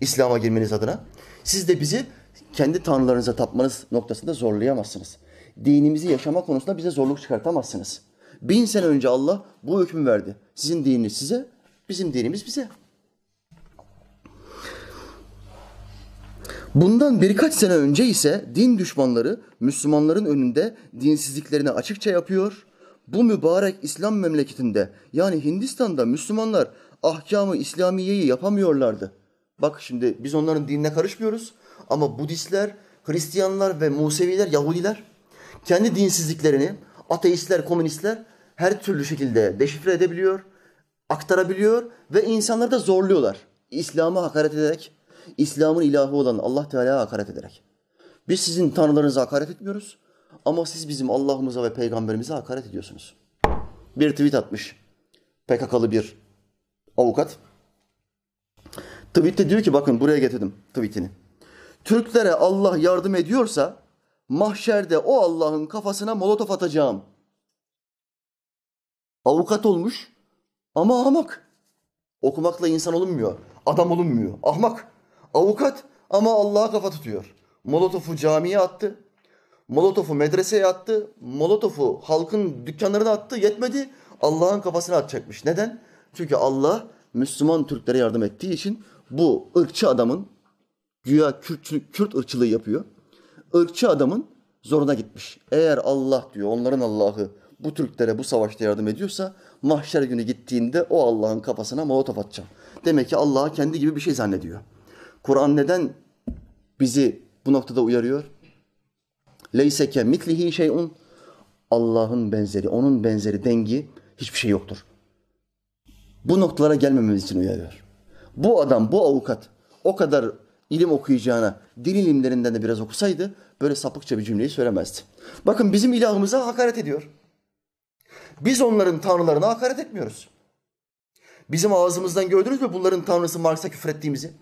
İslam'a girmeniz adına, siz de bizi kendi tanrılarınıza tapmanız noktasında zorlayamazsınız. Dinimizi yaşama konusunda bize zorluk çıkartamazsınız. Bin sene önce Allah bu hükmü verdi. Sizin dininiz size, bizim dinimiz bize. Bundan birkaç sene önce ise din düşmanları Müslümanların önünde dinsizliklerini açıkça yapıyor. Bu mübarek İslam memleketinde yani Hindistan'da Müslümanlar ahkamı İslamiyeyi yapamıyorlardı. Bak şimdi biz onların dinine karışmıyoruz ama Budistler, Hristiyanlar ve Museviler, Yahudiler kendi dinsizliklerini ateistler, komünistler her türlü şekilde deşifre edebiliyor, aktarabiliyor ve insanları da zorluyorlar. İslam'a hakaret ederek, İslam'ın ilahı olan Allah Teala'ya hakaret ederek. Biz sizin tanrılarınıza hakaret etmiyoruz ama siz bizim Allah'ımıza ve peygamberimize hakaret ediyorsunuz. Bir tweet atmış PKK'lı bir avukat. Tweette diyor ki bakın buraya getirdim tweetini. Türklere Allah yardım ediyorsa mahşerde o Allah'ın kafasına molotof atacağım. Avukat olmuş ama ahmak. Okumakla insan olunmuyor. Adam olunmuyor. Ahmak. Avukat ama Allah'a kafa tutuyor. Molotofu camiye attı. Molotofu medreseye attı. Molotofu halkın dükkanlarına attı. Yetmedi. Allah'ın kafasına atacakmış. Neden? Çünkü Allah Müslüman Türklere yardım ettiği için bu ırkçı adamın güya Kürt, Kürt ırkçılığı yapıyor. Irkçı adamın zoruna gitmiş. Eğer Allah diyor onların Allah'ı bu Türklere bu savaşta yardım ediyorsa mahşer günü gittiğinde o Allah'ın kafasına molotof atacağım. Demek ki Allah'a kendi gibi bir şey zannediyor. Kur'an neden bizi bu noktada uyarıyor? Leyseke mitlihi şeyun. Allah'ın benzeri, onun benzeri, dengi hiçbir şey yoktur. Bu noktalara gelmememiz için uyarıyor. Bu adam, bu avukat o kadar ilim okuyacağına dil ilimlerinden de biraz okusaydı böyle sapıkça bir cümleyi söylemezdi. Bakın bizim ilahımıza hakaret ediyor. Biz onların tanrılarına hakaret etmiyoruz. Bizim ağzımızdan gördünüz mü bunların tanrısı Mars'a küfür ettiğimizi?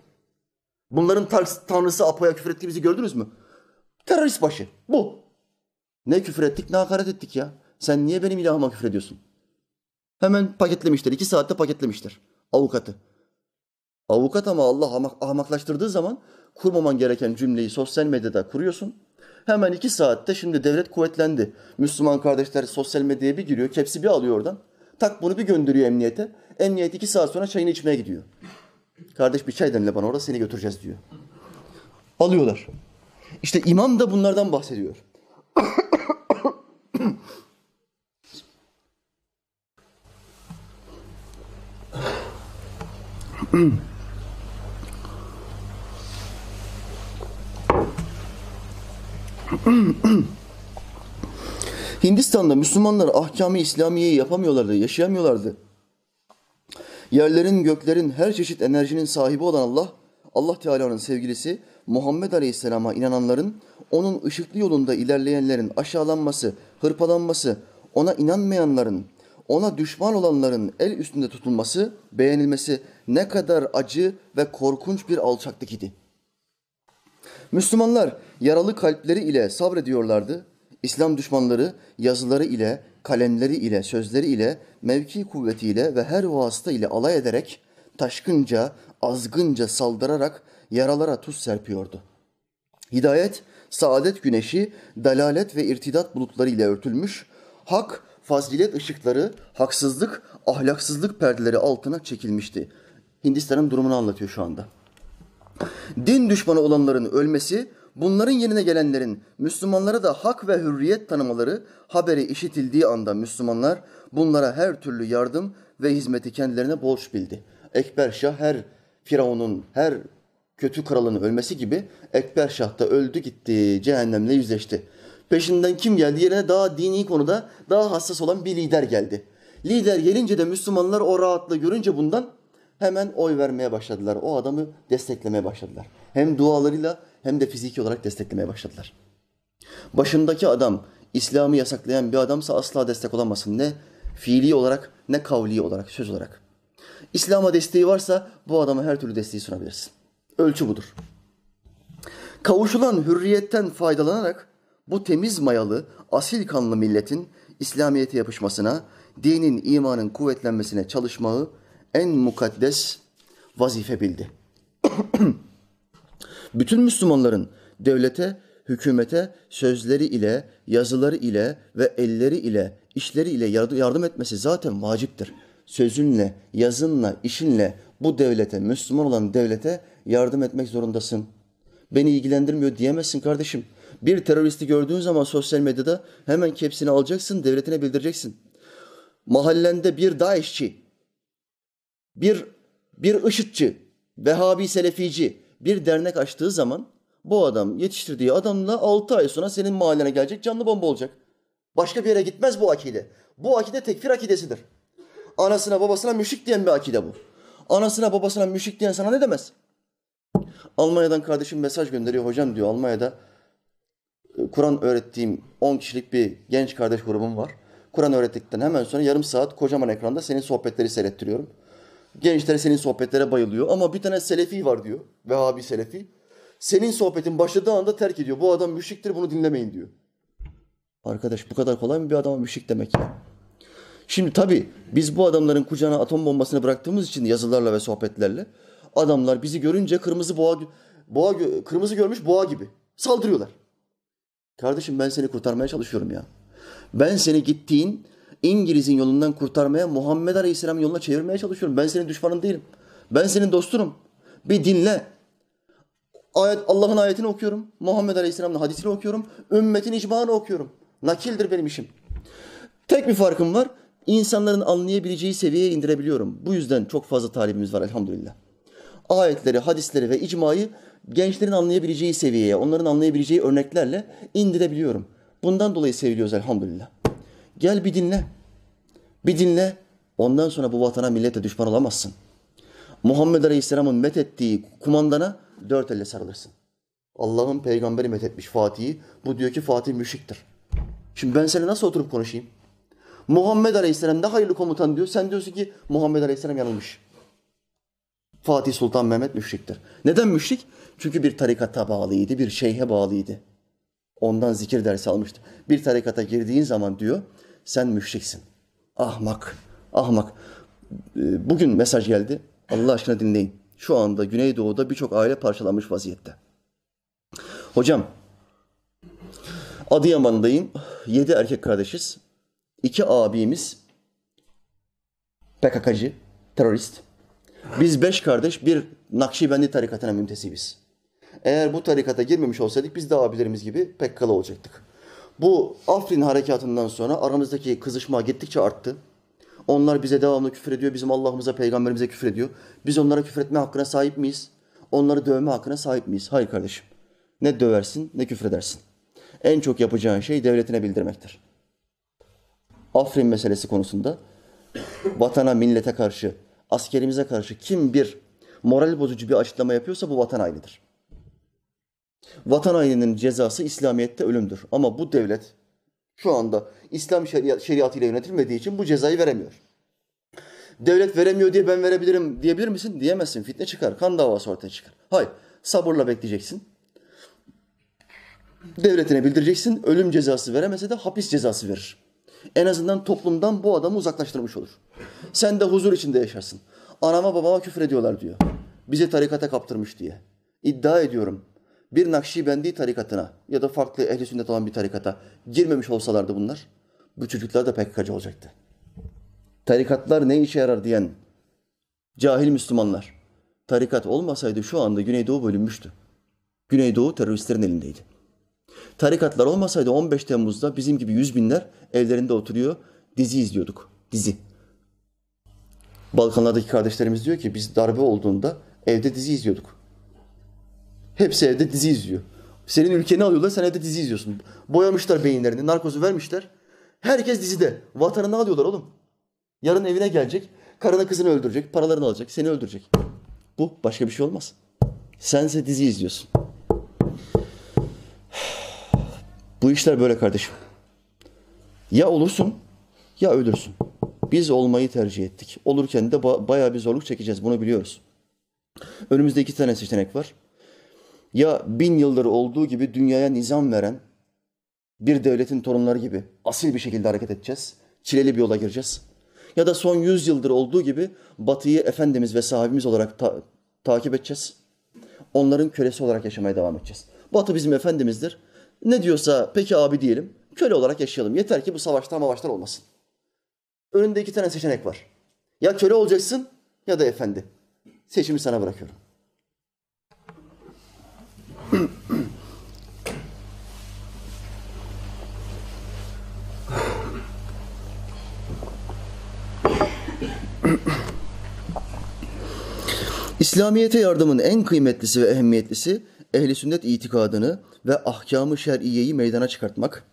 Bunların tanrısı Apo'ya küfür ettiğimizi gördünüz mü? Terörist başı. Bu. Ne küfür ettik ne hakaret ettik ya. Sen niye benim ilahıma küfür ediyorsun? Hemen paketlemişler. iki saatte paketlemişler. Avukatı. Avukat ama Allah ahmak, ahmaklaştırdığı zaman kurmaman gereken cümleyi sosyal medyada kuruyorsun. Hemen iki saatte şimdi devlet kuvvetlendi. Müslüman kardeşler sosyal medyaya bir giriyor. Kepsi bir alıyor oradan. Tak bunu bir gönderiyor emniyete. Emniyet iki saat sonra çayını içmeye gidiyor. Kardeş bir çay demle bana orada seni götüreceğiz diyor. Alıyorlar. İşte imam da bunlardan bahsediyor. Hindistan'da Müslümanlar ahkamı İslamiyeyi yapamıyorlardı, yaşayamıyorlardı. Yerlerin, göklerin, her çeşit enerjinin sahibi olan Allah, Allah Teala'nın sevgilisi, Muhammed Aleyhisselam'a inananların, onun ışıklı yolunda ilerleyenlerin aşağılanması, hırpalanması, ona inanmayanların, ona düşman olanların el üstünde tutulması, beğenilmesi ne kadar acı ve korkunç bir alçaklık idi. Müslümanlar yaralı kalpleri ile sabrediyorlardı. İslam düşmanları yazıları ile, kalemleri ile, sözleri ile, mevki kuvvetiyle ve her vasıta ile alay ederek taşkınca, azgınca saldırarak yaralara tuz serpiyordu. Hidayet, saadet güneşi, dalalet ve irtidat bulutları ile örtülmüş, hak, fazilet ışıkları, haksızlık, ahlaksızlık perdeleri altına çekilmişti. Hindistan'ın durumunu anlatıyor şu anda. Din düşmanı olanların ölmesi, bunların yerine gelenlerin Müslümanlara da hak ve hürriyet tanımaları haberi işitildiği anda Müslümanlar bunlara her türlü yardım ve hizmeti kendilerine borç bildi. Ekber Şah her Firavun'un, her kötü kralın ölmesi gibi Ekber Şah da öldü gitti, cehennemle yüzleşti. Peşinden kim geldi? Yerine daha dini konuda daha hassas olan bir lider geldi. Lider gelince de Müslümanlar o rahatlığı görünce bundan hemen oy vermeye başladılar. O adamı desteklemeye başladılar. Hem dualarıyla hem de fiziki olarak desteklemeye başladılar. Başındaki adam İslam'ı yasaklayan bir adamsa asla destek olamazsın. Ne fiili olarak ne kavli olarak, söz olarak. İslam'a desteği varsa bu adama her türlü desteği sunabilirsin. Ölçü budur. Kavuşulan hürriyetten faydalanarak bu temiz mayalı, asil kanlı milletin İslamiyet'e yapışmasına, dinin, imanın kuvvetlenmesine çalışmayı en mukaddes vazife bildi. Bütün Müslümanların devlete, hükümete sözleri ile, yazıları ile ve elleri ile, işleri ile yardım etmesi zaten vaciptir. Sözünle, yazınla, işinle bu devlete, Müslüman olan devlete yardım etmek zorundasın. Beni ilgilendirmiyor diyemezsin kardeşim. Bir teröristi gördüğün zaman sosyal medyada hemen kepsini alacaksın, devletine bildireceksin. Mahallende bir DAEŞ'çi, bir bir IŞİD'çi, Vehhabi Selefici bir dernek açtığı zaman bu adam yetiştirdiği adamla 6 ay sonra senin mahallene gelecek canlı bomba olacak. Başka bir yere gitmez bu akide. Bu akide tekfir akidesidir. Anasına babasına müşrik diyen bir akide bu. Anasına babasına müşrik diyen sana ne demez? Almanya'dan kardeşim mesaj gönderiyor. Hocam diyor Almanya'da e, Kur'an öğrettiğim 10 kişilik bir genç kardeş grubum var. Kur'an öğrettikten hemen sonra yarım saat kocaman ekranda senin sohbetleri seyrettiriyorum. Gençler senin sohbetlere bayılıyor ama bir tane selefi var diyor. Vehhabi selefi. Senin sohbetin başladığı anda terk ediyor. Bu adam müşriktir bunu dinlemeyin diyor. Arkadaş bu kadar kolay mı bir adama müşrik demek ya? Şimdi tabii biz bu adamların kucağına atom bombasını bıraktığımız için yazılarla ve sohbetlerle adamlar bizi görünce kırmızı boğa, boğa kırmızı görmüş boğa gibi saldırıyorlar. Kardeşim ben seni kurtarmaya çalışıyorum ya. Ben seni gittiğin İngiliz'in yolundan kurtarmaya, Muhammed Aleyhisselam yoluna çevirmeye çalışıyorum. Ben senin düşmanın değilim. Ben senin dostunum. Bir dinle. Ayet, Allah'ın ayetini okuyorum. Muhammed Aleyhisselam'ın hadisini okuyorum. Ümmetin icmağını okuyorum. Nakildir benim işim. Tek bir farkım var. İnsanların anlayabileceği seviyeye indirebiliyorum. Bu yüzden çok fazla talibimiz var elhamdülillah. Ayetleri, hadisleri ve icmayı gençlerin anlayabileceği seviyeye, onların anlayabileceği örneklerle indirebiliyorum. Bundan dolayı seviliyoruz elhamdülillah. Gel bir dinle. Bir dinle. Ondan sonra bu vatana millete düşman olamazsın. Muhammed Aleyhisselam'ın methettiği kumandana dört elle sarılırsın. Allah'ın peygamberi methetmiş Fatih'i. Bu diyor ki Fatih müşriktir. Şimdi ben seninle nasıl oturup konuşayım? Muhammed Aleyhisselam ne hayırlı komutan diyor. Sen diyorsun ki Muhammed Aleyhisselam yanılmış. Fatih Sultan Mehmet müşriktir. Neden müşrik? Çünkü bir tarikata bağlıydı, bir şeyhe bağlıydı. Ondan zikir dersi almıştı. Bir tarikata girdiğin zaman diyor, sen müşriksin. Ahmak, ahmak. Ee, bugün mesaj geldi. Allah aşkına dinleyin. Şu anda Güneydoğu'da birçok aile parçalanmış vaziyette. Hocam, Adıyaman'dayım. Yedi erkek kardeşiz. İki abimiz PKK'cı, terörist. Biz beş kardeş bir Nakşibendi tarikatına müntesibiz. Eğer bu tarikata girmemiş olsaydık biz de abilerimiz gibi PKK'lı olacaktık. Bu Afrin harekatından sonra aramızdaki kızışma gittikçe arttı. Onlar bize devamlı küfür ediyor. Bizim Allah'ımıza, peygamberimize küfür ediyor. Biz onlara küfür etme hakkına sahip miyiz? Onları dövme hakkına sahip miyiz? Hayır kardeşim. Ne döversin ne küfür edersin. En çok yapacağın şey devletine bildirmektir. Afrin meselesi konusunda vatana, millete karşı, askerimize karşı kim bir moral bozucu bir açıklama yapıyorsa bu vatan hainidir. Vatan haininin cezası İslamiyet'te ölümdür. Ama bu devlet şu anda İslam şeriatıyla yönetilmediği için bu cezayı veremiyor. Devlet veremiyor diye ben verebilirim diyebilir misin? Diyemezsin. Fitne çıkar. Kan davası ortaya çıkar. Hayır. Sabırla bekleyeceksin. Devletine bildireceksin. Ölüm cezası veremese de hapis cezası verir. En azından toplumdan bu adamı uzaklaştırmış olur. Sen de huzur içinde yaşarsın. Anama babama küfür ediyorlar diyor. Bizi tarikata kaptırmış diye. İddia ediyorum. Bir Nakşibendi tarikatına ya da farklı ehli sünnet olan bir tarikata girmemiş olsalardı bunlar, bu çocuklar da PKK'cı olacaktı. Tarikatlar ne işe yarar diyen cahil Müslümanlar. Tarikat olmasaydı şu anda Güneydoğu bölünmüştü. Güneydoğu teröristlerin elindeydi. Tarikatlar olmasaydı 15 Temmuz'da bizim gibi yüz binler evlerinde oturuyor, dizi izliyorduk. Dizi. Balkanlardaki kardeşlerimiz diyor ki biz darbe olduğunda evde dizi izliyorduk. Hepsi evde dizi izliyor. Senin ülkeni alıyorlar, sen evde dizi izliyorsun. Boyamışlar beyinlerini, narkozu vermişler. Herkes dizide. Vatanını alıyorlar oğlum. Yarın evine gelecek, karını kızını öldürecek, paralarını alacak, seni öldürecek. Bu başka bir şey olmaz. Sense dizi izliyorsun. Bu işler böyle kardeşim. Ya olursun ya ölürsün. Biz olmayı tercih ettik. Olurken de ba- bayağı bir zorluk çekeceğiz. Bunu biliyoruz. Önümüzde iki tane seçenek var. Ya bin yıldır olduğu gibi dünyaya nizam veren bir devletin torunları gibi asil bir şekilde hareket edeceğiz. Çileli bir yola gireceğiz. Ya da son yüz yıldır olduğu gibi batıyı efendimiz ve sahibimiz olarak ta- takip edeceğiz. Onların kölesi olarak yaşamaya devam edeceğiz. Batı bizim efendimizdir. Ne diyorsa peki abi diyelim. Köle olarak yaşayalım. Yeter ki bu savaşlar mavaşlar olmasın. Önünde iki tane seçenek var. Ya köle olacaksın ya da efendi. Seçimi sana bırakıyorum. İslamiyete yardımın en kıymetlisi ve ehemmiyetlisi ehli sünnet itikadını ve ahkamı şer'iyeyi meydana çıkartmak.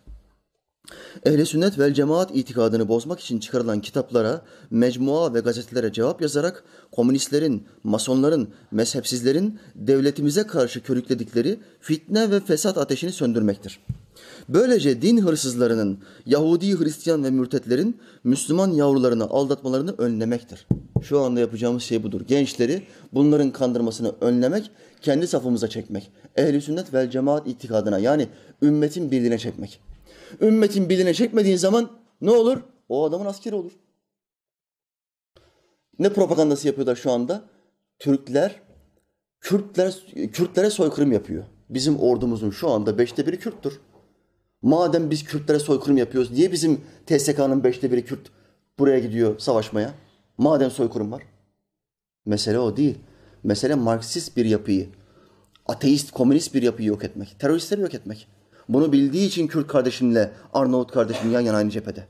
Ehli sünnet vel cemaat itikadını bozmak için çıkarılan kitaplara, mecmua ve gazetelere cevap yazarak komünistlerin, masonların, mezhepsizlerin devletimize karşı körükledikleri fitne ve fesat ateşini söndürmektir. Böylece din hırsızlarının, Yahudi, Hristiyan ve mürtetlerin Müslüman yavrularını aldatmalarını önlemektir. Şu anda yapacağımız şey budur. Gençleri bunların kandırmasını önlemek, kendi safımıza çekmek. Ehli sünnet vel cemaat itikadına yani ümmetin birliğine çekmek. Ümmetin birliğine çekmediğin zaman ne olur? O adamın askeri olur. Ne propagandası yapıyorlar şu anda? Türkler, Kürtler, Kürtlere soykırım yapıyor. Bizim ordumuzun şu anda beşte biri Kürttür. Madem biz Kürtlere soykırım yapıyoruz, niye bizim TSK'nın beşte biri Kürt buraya gidiyor savaşmaya? Madem soykırım var. Mesele o değil. Mesele Marksist bir yapıyı, ateist, komünist bir yapıyı yok etmek, teröristleri yok etmek. Bunu bildiği için Kürt kardeşimle Arnavut kardeşim yan yana aynı cephede.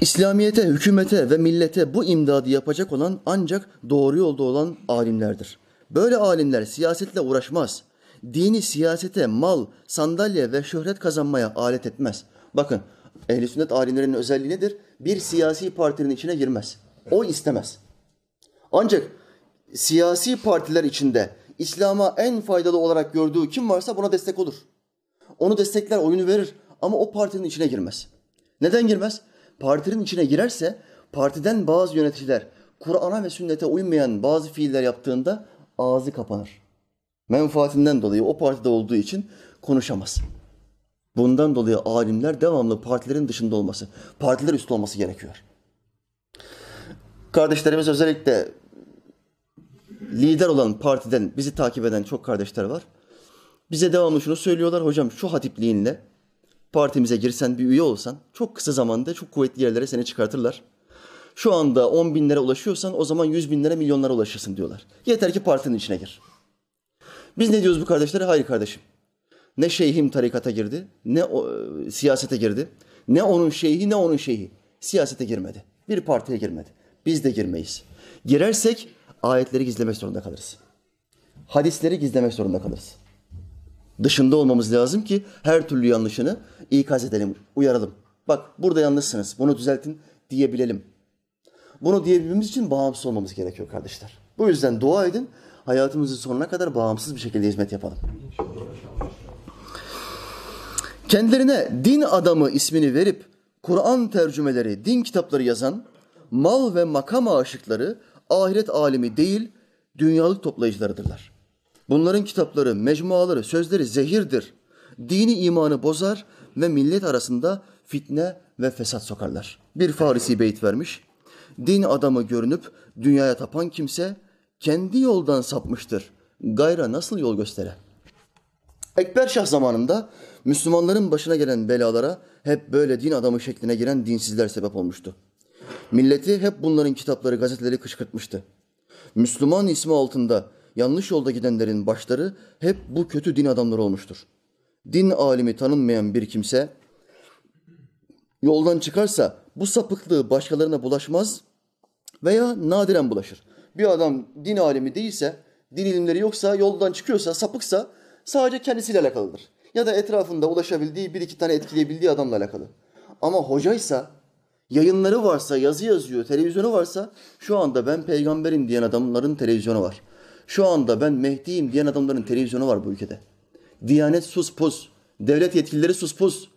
İslamiyete, hükümete ve millete bu imdadı yapacak olan ancak doğru yolda olan alimlerdir. Böyle alimler siyasetle uğraşmaz. Dini siyasete, mal, sandalye ve şöhret kazanmaya alet etmez. Bakın ehli sünnet alimlerinin özelliği nedir? Bir siyasi partinin içine girmez. O istemez. Ancak siyasi partiler içinde İslam'a en faydalı olarak gördüğü kim varsa buna destek olur. Onu destekler, oyunu verir ama o partinin içine girmez. Neden girmez? Partinin içine girerse partiden bazı yöneticiler Kur'an'a ve sünnete uymayan bazı fiiller yaptığında ağzı kapanır. Menfaatinden dolayı o partide olduğu için konuşamaz. Bundan dolayı alimler devamlı partilerin dışında olması, partiler üstü olması gerekiyor. Kardeşlerimiz özellikle lider olan partiden bizi takip eden çok kardeşler var. Bize devamlı şunu söylüyorlar. Hocam şu hatipliğinle partimize girsen bir üye olsan çok kısa zamanda çok kuvvetli yerlere seni çıkartırlar. Şu anda 10 binlere ulaşıyorsan o zaman 100 binlere milyonlara ulaşırsın diyorlar. Yeter ki partinin içine gir. Biz ne diyoruz bu kardeşlere? Hayır kardeşim. Ne şeyhim tarikata girdi, ne o, e, siyasete girdi. Ne onun şeyhi ne onun şeyhi. Siyasete girmedi. Bir partiye girmedi. Biz de girmeyiz. Girersek ayetleri gizlemek zorunda kalırız. Hadisleri gizlemek zorunda kalırız. Dışında olmamız lazım ki her türlü yanlışını ikaz edelim, uyaralım. Bak burada yanlışsınız, bunu düzeltin diyebilelim. Bunu diyebilmemiz için bağımsız olmamız gerekiyor kardeşler. Bu yüzden dua edin, hayatımızın sonuna kadar bağımsız bir şekilde hizmet yapalım. Kendilerine din adamı ismini verip Kur'an tercümeleri, din kitapları yazan mal ve makam aşıkları ahiret alimi değil, dünyalık toplayıcılarıdırlar. Bunların kitapları, mecmuaları, sözleri zehirdir. Dini imanı bozar, ve millet arasında fitne ve fesat sokarlar. Bir Farisi beyit vermiş. Din adamı görünüp dünyaya tapan kimse kendi yoldan sapmıştır. Gayra nasıl yol göstere? Ekber Şah zamanında Müslümanların başına gelen belalara hep böyle din adamı şekline giren dinsizler sebep olmuştu. Milleti hep bunların kitapları, gazeteleri kışkırtmıştı. Müslüman ismi altında yanlış yolda gidenlerin başları hep bu kötü din adamları olmuştur. Din alimi tanınmayan bir kimse yoldan çıkarsa bu sapıklığı başkalarına bulaşmaz veya nadiren bulaşır. Bir adam din alimi değilse, din ilimleri yoksa, yoldan çıkıyorsa, sapıksa sadece kendisiyle alakalıdır. Ya da etrafında ulaşabildiği bir iki tane etkileyebildiği adamla alakalı. Ama hocaysa, yayınları varsa, yazı yazıyor, televizyonu varsa şu anda ben peygamberim diyen adamların televizyonu var. Şu anda ben Mehdi'yim diyen adamların televizyonu var bu ülkede. Diyanet sus pus, devlet yetkilileri sus pus.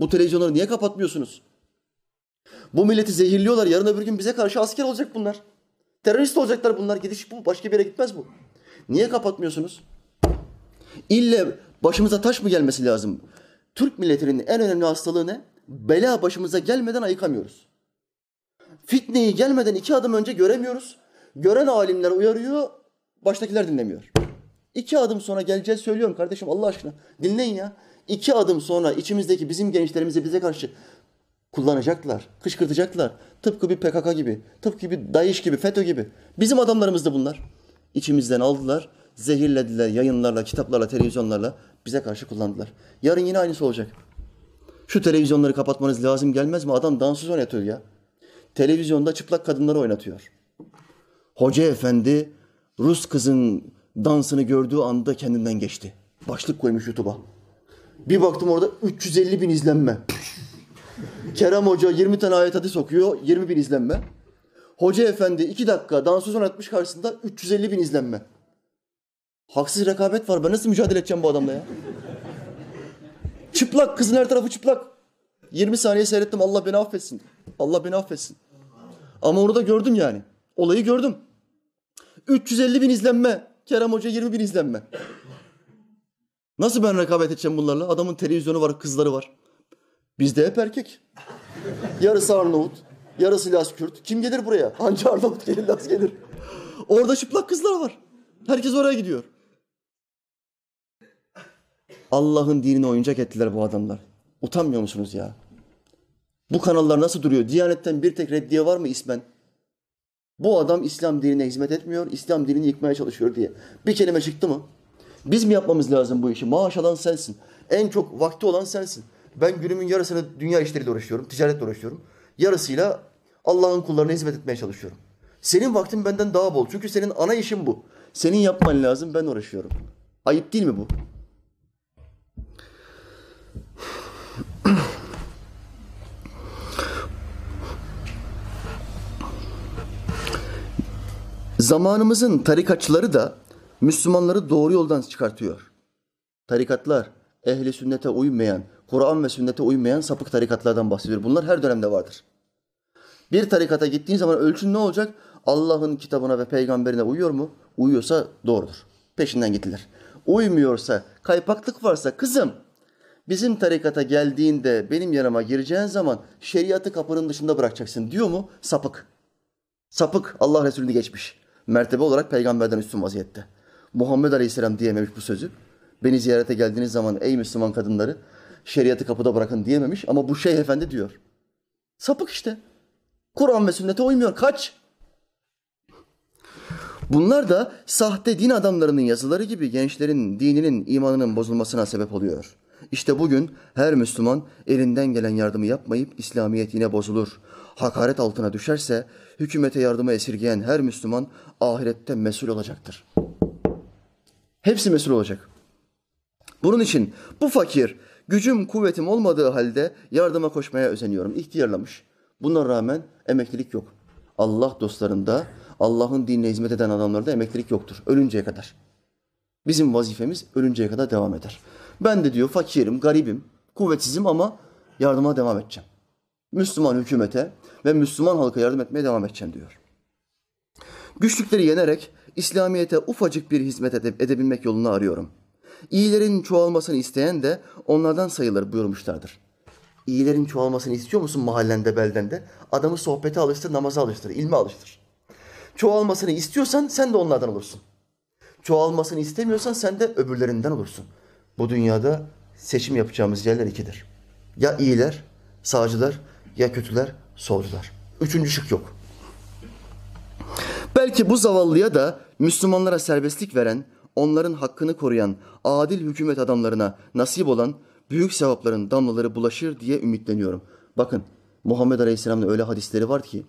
Bu televizyonları niye kapatmıyorsunuz? Bu milleti zehirliyorlar. Yarın öbür gün bize karşı asker olacak bunlar. Terörist olacaklar bunlar. Gidiş bu. Başka bir yere gitmez bu. Niye kapatmıyorsunuz? İlle başımıza taş mı gelmesi lazım? Türk milletinin en önemli hastalığı ne? Bela başımıza gelmeden ayıkamıyoruz. Fitneyi gelmeden iki adım önce göremiyoruz. Gören alimler uyarıyor, baştakiler dinlemiyor. İki adım sonra geleceğiz söylüyorum kardeşim Allah aşkına. Dinleyin ya. İki adım sonra içimizdeki bizim gençlerimizi bize karşı kullanacaklar, kışkırtacaklar. Tıpkı bir PKK gibi, tıpkı bir DAEŞ gibi, FETÖ gibi. Bizim adamlarımızdı bunlar. İçimizden aldılar, zehirlediler yayınlarla, kitaplarla, televizyonlarla bize karşı kullandılar. Yarın yine aynısı olacak. Şu televizyonları kapatmanız lazım gelmez mi? Adam dansöz oynatıyor ya. Televizyonda çıplak kadınları oynatıyor. Hoca efendi Rus kızın dansını gördüğü anda kendinden geçti. Başlık koymuş YouTube'a. Bir baktım orada 350 bin izlenme. Kerem Hoca 20 tane ayet hadis okuyor, 20 bin izlenme. Hoca efendi 2 dakika dansöz oynatmış karşısında 350 bin izlenme. Haksız rekabet var. Ben nasıl mücadele edeceğim bu adamla ya? Çıplak. Kızın her tarafı çıplak. 20 saniye seyrettim. Allah beni affetsin. Allah beni affetsin. Ama onu da gördüm yani. Olayı gördüm. 350 bin izlenme. Kerem Hoca 20 bin izlenme. Nasıl ben rekabet edeceğim bunlarla? Adamın televizyonu var, kızları var. Bizde hep erkek. Yarısı Arnavut, yarısı Laz Kürt. Kim gelir buraya? Anca Arnavut gelir, Laz gelir. Orada çıplak kızlar var. Herkes oraya gidiyor. Allah'ın dinini oyuncak ettiler bu adamlar. Utanmıyor musunuz ya? Bu kanallar nasıl duruyor? Diyanetten bir tek reddiye var mı ismen? Bu adam İslam dinine hizmet etmiyor, İslam dinini yıkmaya çalışıyor diye. Bir kelime çıktı mı? Biz mi yapmamız lazım bu işi? Maaş alan sensin. En çok vakti olan sensin. Ben günümün yarısını dünya işleriyle uğraşıyorum, ticaretle uğraşıyorum. Yarısıyla Allah'ın kullarına hizmet etmeye çalışıyorum. Senin vaktin benden daha bol. Çünkü senin ana işin bu. Senin yapman lazım, ben uğraşıyorum. Ayıp değil mi bu? Zamanımızın tarikatçıları da Müslümanları doğru yoldan çıkartıyor. Tarikatlar, ehli sünnete uymayan, Kur'an ve sünnete uymayan sapık tarikatlardan bahsediyor. Bunlar her dönemde vardır. Bir tarikata gittiğin zaman ölçün ne olacak? Allah'ın kitabına ve peygamberine uyuyor mu? Uyuyorsa doğrudur. Peşinden gidilir. Uymuyorsa, kaypaklık varsa kızım bizim tarikata geldiğinde benim yanıma gireceğin zaman şeriatı kapının dışında bırakacaksın diyor mu? Sapık. Sapık Allah Resulü'nü geçmiş. Mertebe olarak peygamberden üstün vaziyette. Muhammed Aleyhisselam diyememiş bu sözü. Beni ziyarete geldiğiniz zaman ey Müslüman kadınları şeriatı kapıda bırakın diyememiş ama bu şeyh efendi diyor. Sapık işte. Kur'an ve sünnete uymuyor. Kaç? Bunlar da sahte din adamlarının yazıları gibi gençlerin dininin, imanının bozulmasına sebep oluyor. İşte bugün her Müslüman elinden gelen yardımı yapmayıp İslamiyet yine bozulur. Hakaret altına düşerse hükümete yardımı esirgeyen her Müslüman ahirette mesul olacaktır. Hepsi mesul olacak. Bunun için bu fakir gücüm kuvvetim olmadığı halde yardıma koşmaya özeniyorum. İhtiyarlamış. Buna rağmen emeklilik yok. Allah dostlarında, Allah'ın dinine hizmet eden adamlarda emeklilik yoktur. Ölünceye kadar. Bizim vazifemiz ölünceye kadar devam eder. Ben de diyor fakirim, garibim, kuvvetsizim ama yardıma devam edeceğim. Müslüman hükümete ve Müslüman halka yardım etmeye devam edeceğim diyor. Güçlükleri yenerek İslamiyet'e ufacık bir hizmet edip edebilmek yolunu arıyorum. İyilerin çoğalmasını isteyen de onlardan sayılır buyurmuşlardır. İyilerin çoğalmasını istiyor musun mahallende, beldende? Adamı sohbete alıştır, namaza alıştır, ilme alıştır. Çoğalmasını istiyorsan sen de onlardan olursun. Çoğalmasını istemiyorsan sen de öbürlerinden olursun. Bu dünyada seçim yapacağımız yerler ikidir. Ya iyiler, sağcılar ya kötüler, solcular. Üçüncü şık yok. Belki bu zavallıya da Müslümanlara serbestlik veren, onların hakkını koruyan, adil hükümet adamlarına nasip olan büyük sevapların damlaları bulaşır diye ümitleniyorum. Bakın Muhammed Aleyhisselam'ın öyle hadisleri var ki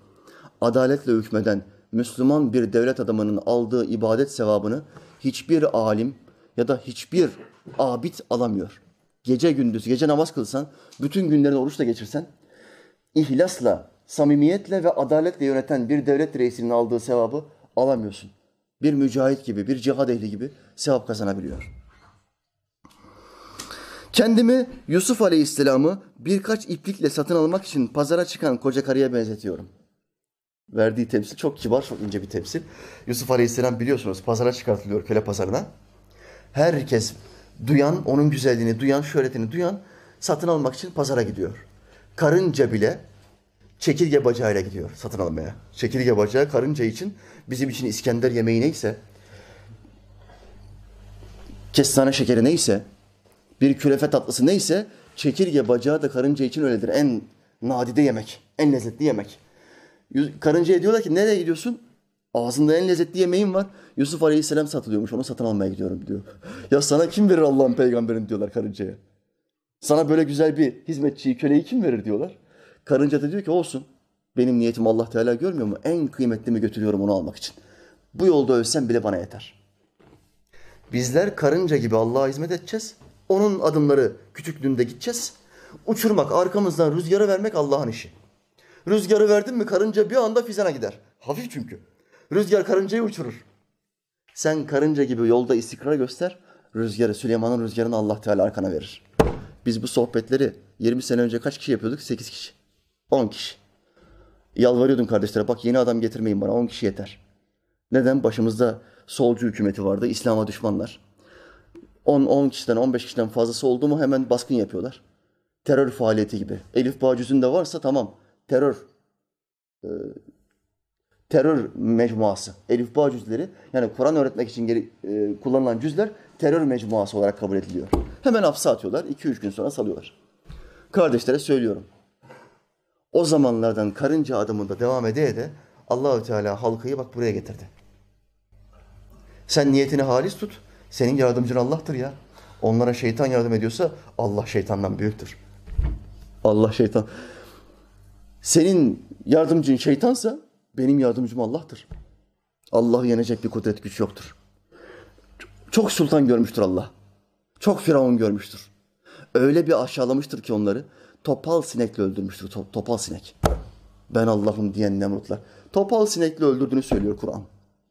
adaletle hükmeden Müslüman bir devlet adamının aldığı ibadet sevabını hiçbir alim ya da hiçbir abid alamıyor. Gece gündüz, gece namaz kılsan, bütün günlerini oruçla geçirsen, ihlasla, samimiyetle ve adaletle yöneten bir devlet reisinin aldığı sevabı alamıyorsun. Bir mücahit gibi, bir cihad ehli gibi sevap kazanabiliyor. Kendimi Yusuf Aleyhisselam'ı birkaç iplikle satın almak için pazara çıkan koca karıya benzetiyorum. Verdiği temsil çok kibar, çok ince bir temsil. Yusuf Aleyhisselam biliyorsunuz pazara çıkartılıyor köle pazarına. Herkes duyan, onun güzelliğini duyan, şöhretini duyan satın almak için pazara gidiyor. Karınca bile çekirge bacağıyla gidiyor satın almaya. Çekirge bacağı karınca için bizim için İskender yemeği neyse, kestane şekeri neyse, bir kürefe tatlısı neyse, çekirge bacağı da karınca için öyledir. En nadide yemek, en lezzetli yemek. Karıncaya diyorlar ki nereye gidiyorsun? Ağzında en lezzetli yemeğim var. Yusuf Aleyhisselam satılıyormuş. Onu satın almaya gidiyorum diyor. Ya sana kim verir Allah'ın peygamberini diyorlar karıncaya. Sana böyle güzel bir hizmetçiyi, köleyi kim verir diyorlar. Karınca da diyor ki olsun. Benim niyetim Allah Teala görmüyor mu? En kıymetlimi götürüyorum onu almak için. Bu yolda ölsem bile bana yeter. Bizler karınca gibi Allah'a hizmet edeceğiz. Onun adımları küçüklüğünde gideceğiz. Uçurmak, arkamızdan rüzgara vermek Allah'ın işi. Rüzgarı verdin mi karınca bir anda fizana gider. Hafif çünkü. Rüzgar karıncayı uçurur. Sen karınca gibi yolda istikrar göster. Rüzgarı, Süleyman'ın rüzgarını Allah Teala arkana verir. Biz bu sohbetleri 20 sene önce kaç kişi yapıyorduk? 8 kişi. 10 kişi. Yalvarıyordum kardeşlere bak yeni adam getirmeyin bana 10 kişi yeter. Neden? Başımızda solcu hükümeti vardı, İslam'a düşmanlar. 10, 10 kişiden 15 kişiden fazlası oldu mu hemen baskın yapıyorlar. Terör faaliyeti gibi. Elif Bağ cüzünde varsa tamam. Terör e, terör mecmuası. Elif Bağ cüzleri yani Kur'an öğretmek için geri, e, kullanılan cüzler terör mecmuası olarak kabul ediliyor. Hemen hapse atıyorlar. 2-3 gün sonra salıyorlar. Kardeşlere söylüyorum. O zamanlardan karınca adımında devam ede ede Allahü Teala halkayı bak buraya getirdi. Sen niyetini halis tut. Senin yardımcın Allah'tır ya. Onlara şeytan yardım ediyorsa Allah şeytandan büyüktür. Allah şeytan. Senin yardımcın şeytansa benim yardımcım Allah'tır. Allah'ı yenecek bir kudret güç yoktur. Çok sultan görmüştür Allah. Çok firavun görmüştür. Öyle bir aşağılamıştır ki onları topal sinekle öldürmüştür. Top, topal sinek. Ben Allah'ım diyen Nemrutlar. Topal sinekle öldürdüğünü söylüyor Kur'an.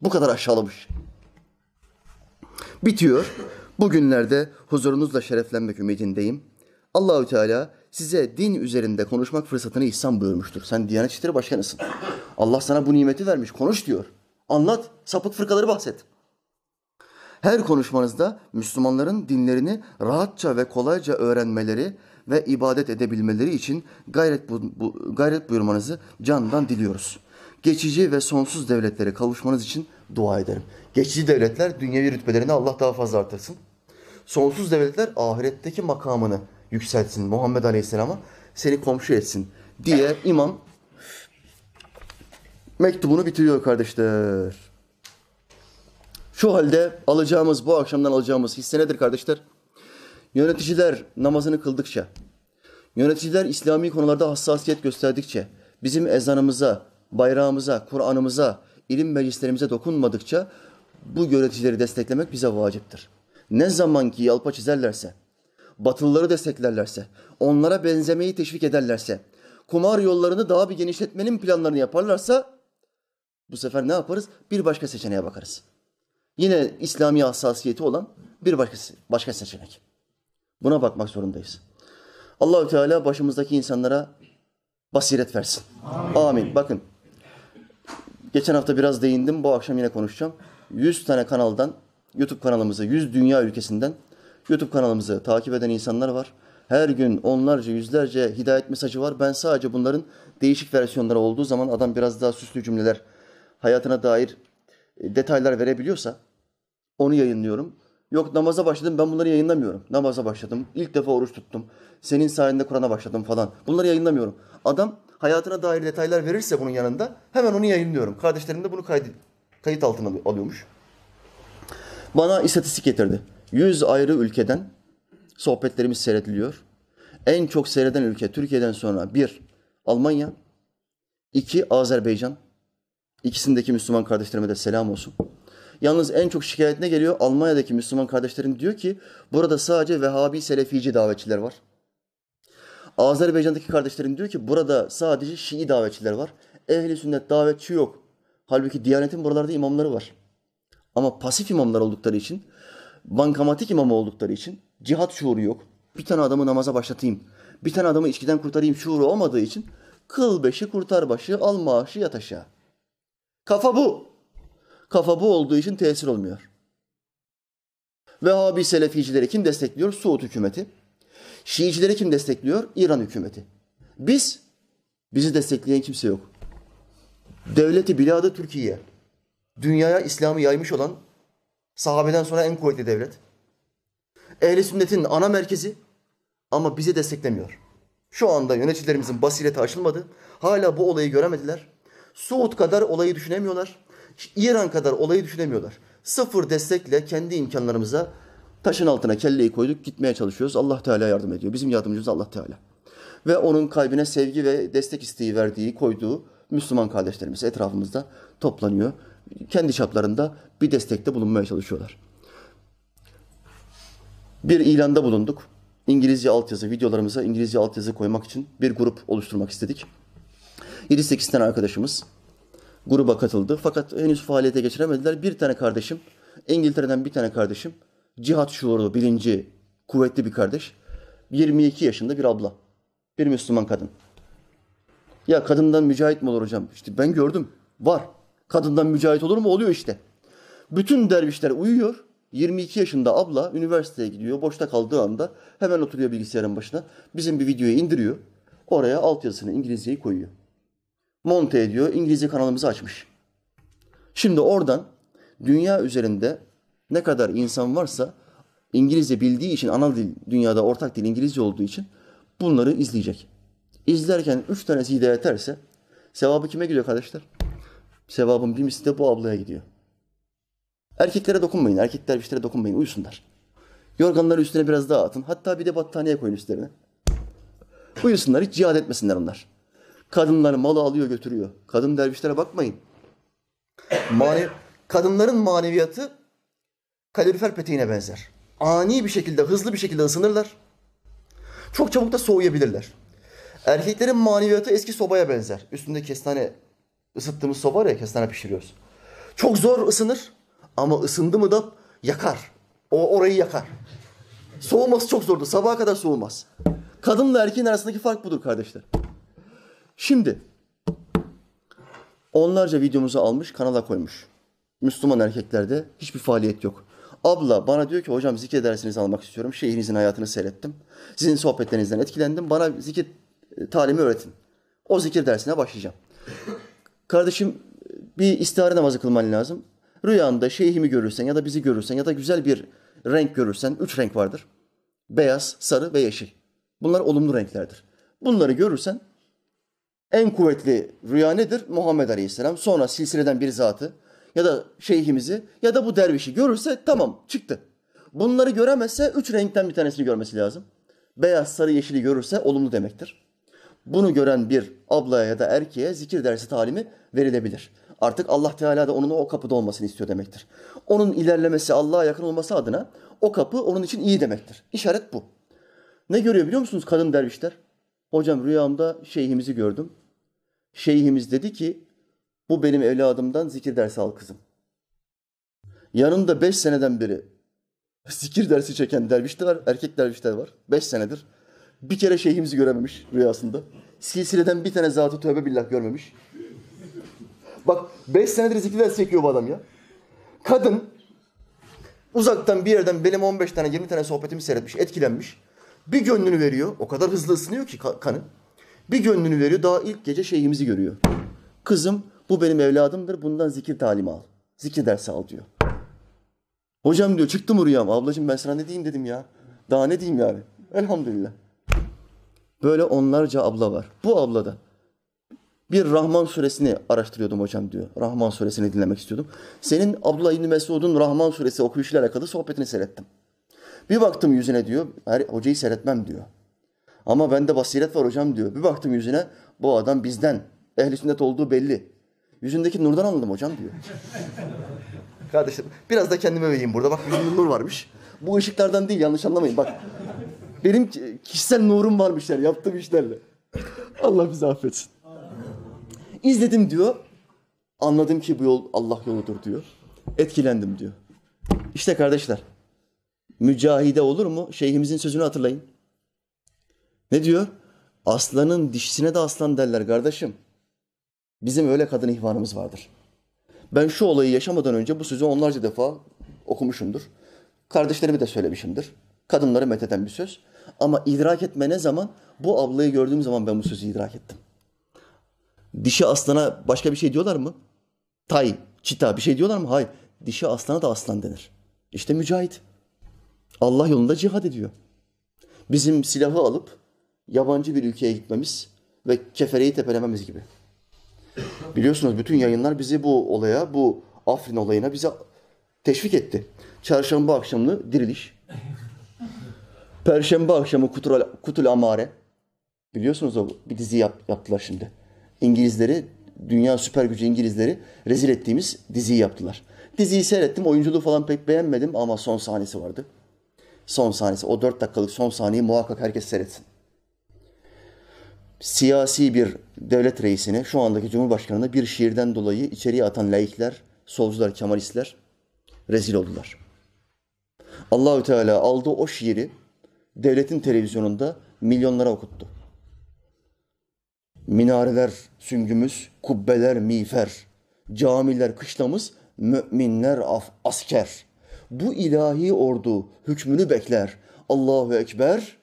Bu kadar aşağılamış. Bitiyor. Bugünlerde huzurunuzla şereflenmek ümidindeyim. Allahü Teala size din üzerinde konuşmak fırsatını ihsan buyurmuştur. Sen Diyanet İşleri Başkanısın. Allah sana bu nimeti vermiş. Konuş diyor. Anlat. Sapık fırkaları bahset. Her konuşmanızda Müslümanların dinlerini rahatça ve kolayca öğrenmeleri ve ibadet edebilmeleri için gayret, bu, bu, gayret buyurmanızı candan diliyoruz. Geçici ve sonsuz devletlere kavuşmanız için dua ederim. Geçici devletler dünyevi rütbelerini Allah daha fazla artırsın. Sonsuz devletler ahiretteki makamını yükseltsin Muhammed Aleyhisselam'a seni komşu etsin diye imam mektubunu bitiriyor kardeşler. Şu halde alacağımız, bu akşamdan alacağımız hisse nedir kardeşler? Yöneticiler namazını kıldıkça, yöneticiler İslami konularda hassasiyet gösterdikçe, bizim ezanımıza, bayrağımıza, Kur'an'ımıza, ilim meclislerimize dokunmadıkça bu yöneticileri desteklemek bize vaciptir. Ne zaman ki yalpa çizerlerse, batılıları desteklerlerse, onlara benzemeyi teşvik ederlerse, kumar yollarını daha bir genişletmenin planlarını yaparlarsa bu sefer ne yaparız? Bir başka seçeneğe bakarız. Yine İslami hassasiyeti olan bir başka, başka seçenek. Buna bakmak zorundayız. Allahü Teala başımızdaki insanlara basiret versin. Amin. Amin. Bakın geçen hafta biraz değindim. Bu akşam yine konuşacağım. 100 tane kanaldan, YouTube kanalımıza 100 dünya ülkesinden YouTube kanalımızı takip eden insanlar var. Her gün onlarca, yüzlerce hidayet mesajı var. Ben sadece bunların değişik versiyonları olduğu zaman adam biraz daha süslü cümleler, hayatına dair e, detaylar verebiliyorsa onu yayınlıyorum. Yok namaza başladım ben bunları yayınlamıyorum. Namaza başladım. İlk defa oruç tuttum. Senin sayende Kur'an'a başladım falan. Bunları yayınlamıyorum. Adam hayatına dair detaylar verirse bunun yanında hemen onu yayınlıyorum. Kardeşlerim de bunu kayıt, kayıt altına alıyormuş. Bana istatistik getirdi. 100 ayrı ülkeden sohbetlerimiz seyrediliyor. En çok seyreden ülke Türkiye'den sonra bir Almanya, iki Azerbaycan. İkisindeki Müslüman kardeşlerime de selam olsun. Yalnız en çok şikayet ne geliyor? Almanya'daki Müslüman kardeşlerim diyor ki burada sadece Vehhabi Selefici davetçiler var. Azerbaycan'daki kardeşlerim diyor ki burada sadece Şii davetçiler var. Ehli sünnet davetçi yok. Halbuki Diyanet'in buralarda imamları var. Ama pasif imamlar oldukları için, bankamatik imamı oldukları için cihat şuuru yok. Bir tane adamı namaza başlatayım, bir tane adamı içkiden kurtarayım şuuru olmadığı için kıl beşi kurtar başı, al maaşı yat aşağı. Kafa bu. Kafa bu olduğu için tesir olmuyor. Vehhabi Seleficileri kim destekliyor? Suud hükümeti. Şiicileri kim destekliyor? İran hükümeti. Biz, bizi destekleyen kimse yok. Devleti biladı Türkiye. Dünyaya İslam'ı yaymış olan sahabeden sonra en kuvvetli devlet. Ehli sünnetin ana merkezi ama bizi desteklemiyor. Şu anda yöneticilerimizin basireti aşılmadı. Hala bu olayı göremediler. Suud kadar olayı düşünemiyorlar. İran kadar olayı düşünemiyorlar. Sıfır destekle kendi imkanlarımıza taşın altına kelleyi koyduk gitmeye çalışıyoruz. Allah Teala yardım ediyor. Bizim yardımcımız Allah Teala. Ve onun kalbine sevgi ve destek isteği verdiği, koyduğu Müslüman kardeşlerimiz etrafımızda toplanıyor. Kendi çaplarında bir destekte bulunmaya çalışıyorlar. Bir ilanda bulunduk. İngilizce altyazı, videolarımıza İngilizce altyazı koymak için bir grup oluşturmak istedik. 7-8 tane arkadaşımız gruba katıldı. Fakat henüz faaliyete geçiremediler. Bir tane kardeşim, İngiltere'den bir tane kardeşim, cihat şuuru, bilinci, kuvvetli bir kardeş. 22 yaşında bir abla. Bir Müslüman kadın. Ya kadından mücahit mi olur hocam? İşte ben gördüm. Var. Kadından mücahit olur mu? Oluyor işte. Bütün dervişler uyuyor. 22 yaşında abla üniversiteye gidiyor. Boşta kaldığı anda hemen oturuyor bilgisayarın başına. Bizim bir videoyu indiriyor. Oraya altyazısını İngilizceyi koyuyor. Monte ediyor. İngilizce kanalımızı açmış. Şimdi oradan dünya üzerinde ne kadar insan varsa İngilizce bildiği için ana dil dünyada ortak dil İngilizce olduğu için bunları izleyecek. İzlerken üç tanesi hidayet ederse sevabı kime gidiyor kardeşler? Sevabın bir misli de bu ablaya gidiyor. Erkeklere dokunmayın. Erkek dervişlere dokunmayın. Uyusunlar. Yorganları üstüne biraz daha atın. Hatta bir de battaniye koyun üstlerine. Uyusunlar. Hiç cihad etmesinler onlar. Kadınlar malı alıyor götürüyor. Kadın dervişlere bakmayın. Mane kadınların maneviyatı kalorifer peteğine benzer. Ani bir şekilde, hızlı bir şekilde ısınırlar. Çok çabuk da soğuyabilirler. Erkeklerin maneviyatı eski sobaya benzer. Üstünde kestane ısıttığımız soba var ya kestane pişiriyoruz. Çok zor ısınır ama ısındı mı da yakar. O orayı yakar. Soğuması çok zordur. Sabaha kadar soğumaz. Kadınla erkeğin arasındaki fark budur kardeşler. Şimdi onlarca videomuzu almış kanala koymuş. Müslüman erkeklerde hiçbir faaliyet yok. Abla bana diyor ki hocam zikir dersinizi almak istiyorum. Şeyhinizin hayatını seyrettim. Sizin sohbetlerinizden etkilendim. Bana zikir e, talimi öğretin. O zikir dersine başlayacağım. Kardeşim bir istihare namazı kılman lazım. Rüyanda şeyhimi görürsen ya da bizi görürsen ya da güzel bir renk görürsen, üç renk vardır. Beyaz, sarı ve yeşil. Bunlar olumlu renklerdir. Bunları görürsen en kuvvetli rüya nedir? Muhammed Aleyhisselam. Sonra silsileden bir zatı ya da şeyhimizi ya da bu dervişi görürse tamam çıktı. Bunları göremezse üç renkten bir tanesini görmesi lazım. Beyaz, sarı, yeşili görürse olumlu demektir. Bunu gören bir ablaya ya da erkeğe zikir dersi talimi verilebilir. Artık Allah Teala da onun o kapıda olmasını istiyor demektir. Onun ilerlemesi, Allah'a yakın olması adına o kapı onun için iyi demektir. İşaret bu. Ne görüyor biliyor musunuz kadın dervişler? Hocam rüyamda şeyhimizi gördüm. Şeyhimiz dedi ki bu benim evladımdan zikir dersi al kızım. Yanında beş seneden beri zikir dersi çeken dervişler var, erkek dervişler var. Beş senedir. Bir kere şeyhimizi görememiş rüyasında. Silsileden bir tane zatı tövbe billah görmemiş. Bak beş senedir zikir dersi çekiyor bu adam ya. Kadın Uzaktan bir yerden benim 15 tane 20 tane sohbetimi seyretmiş, etkilenmiş. Bir gönlünü veriyor. O kadar hızlı ısınıyor ki ka- kanı. Bir gönlünü veriyor. Daha ilk gece şeyhimizi görüyor. Kızım bu benim evladımdır. Bundan zikir talimi al. Zikir dersi al diyor. Hocam diyor çıktı mı rüyam? Ablacığım ben sana ne diyeyim dedim ya. Daha ne diyeyim yani? Elhamdülillah. Böyle onlarca abla var. Bu ablada bir Rahman suresini araştırıyordum hocam diyor. Rahman suresini dinlemek istiyordum. Senin Abdullah İbni Mesud'un Rahman suresi okuyuşuyla alakalı sohbetini seyrettim. Bir baktım yüzüne diyor. Her, hocayı seyretmem diyor. Ama bende basiret var hocam diyor. Bir baktım yüzüne bu adam bizden. Ehli sünnet olduğu belli. Yüzündeki nurdan anladım hocam diyor. Kardeşim biraz da kendime vereyim burada. Bak yüzümde nur varmış. Bu ışıklardan değil yanlış anlamayın bak. Benim ki- kişisel nurum varmış yani yaptığım işlerle. Allah bizi affetsin. İzledim diyor. Anladım ki bu yol Allah yoludur diyor. Etkilendim diyor. İşte kardeşler. Mücahide olur mu? Şeyhimizin sözünü hatırlayın. Ne diyor? Aslanın dişisine de aslan derler kardeşim. Bizim öyle kadın ihvanımız vardır. Ben şu olayı yaşamadan önce bu sözü onlarca defa okumuşumdur. Kardeşlerime de söylemişimdir. Kadınları metheden bir söz. Ama idrak etme ne zaman? Bu ablayı gördüğüm zaman ben bu sözü idrak ettim. Dişi aslana başka bir şey diyorlar mı? Tay, çita bir şey diyorlar mı? Hayır. Dişi aslana da aslan denir. İşte mücahit. Allah yolunda cihad ediyor. Bizim silahı alıp yabancı bir ülkeye gitmemiz ve kefereyi tepelememiz gibi. Biliyorsunuz bütün yayınlar bizi bu olaya, bu Afrin olayına bize teşvik etti. Çarşamba akşamı diriliş. Perşembe akşamı Kutul, Kutul Amare. Biliyorsunuz o bir dizi yap, yaptılar şimdi. İngilizleri, dünya süper gücü İngilizleri rezil ettiğimiz diziyi yaptılar. Diziyi seyrettim. Oyunculuğu falan pek beğenmedim ama son sahnesi vardı. Son sahnesi. O dört dakikalık son sahneyi muhakkak herkes seyretsin. Siyasi bir devlet reisini, şu andaki Cumhurbaşkanı'nı bir şiirden dolayı içeriye atan laikler, solcular, kemalistler rezil oldular. Allahü Teala aldı o şiiri devletin televizyonunda milyonlara okuttu. Minareler süngümüz, kubbeler miğfer, camiler kışlamız, müminler af, asker. Bu ilahi ordu hükmünü bekler. Allahu Ekber,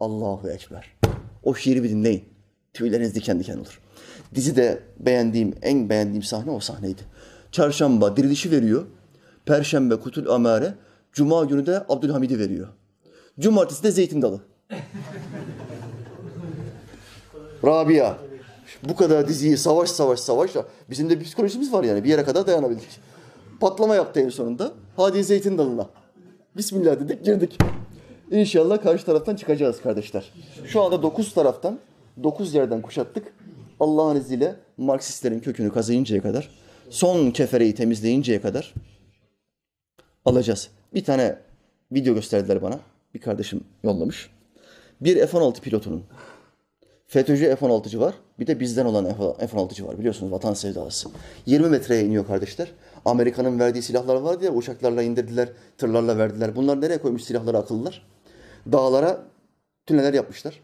Allahu Ekber. O şiiri bir dinleyin. Tüyleriniz diken diken olur. Dizide beğendiğim, en beğendiğim sahne o sahneydi. Çarşamba dirilişi veriyor. Perşembe Kutul Amare. Cuma günü de Abdülhamid'i veriyor. Cumartesi de Zeytin Dalı. Rabia. Bu kadar diziyi savaş savaş savaş. Bizim de bir psikolojimiz var yani. Bir yere kadar dayanabildik. Patlama yaptı en sonunda. Hadi zeytin dalına. Bismillah dedik girdik. İnşallah karşı taraftan çıkacağız kardeşler. Şu anda dokuz taraftan, dokuz yerden kuşattık. Allah'ın izniyle Marksistlerin kökünü kazıyıncaya kadar, son kefereyi temizleyinceye kadar alacağız. Bir tane video gösterdiler bana. Bir kardeşim yollamış. Bir F-16 pilotunun FETÖ'cü F-16'cı var. Bir de bizden olan F-16'cı var. Biliyorsunuz vatan sevdalısı. 20 metreye iniyor kardeşler. Amerika'nın verdiği silahlar vardı ya uçaklarla indirdiler, tırlarla verdiler. Bunlar nereye koymuş silahları akıllılar? Dağlara tüneller yapmışlar.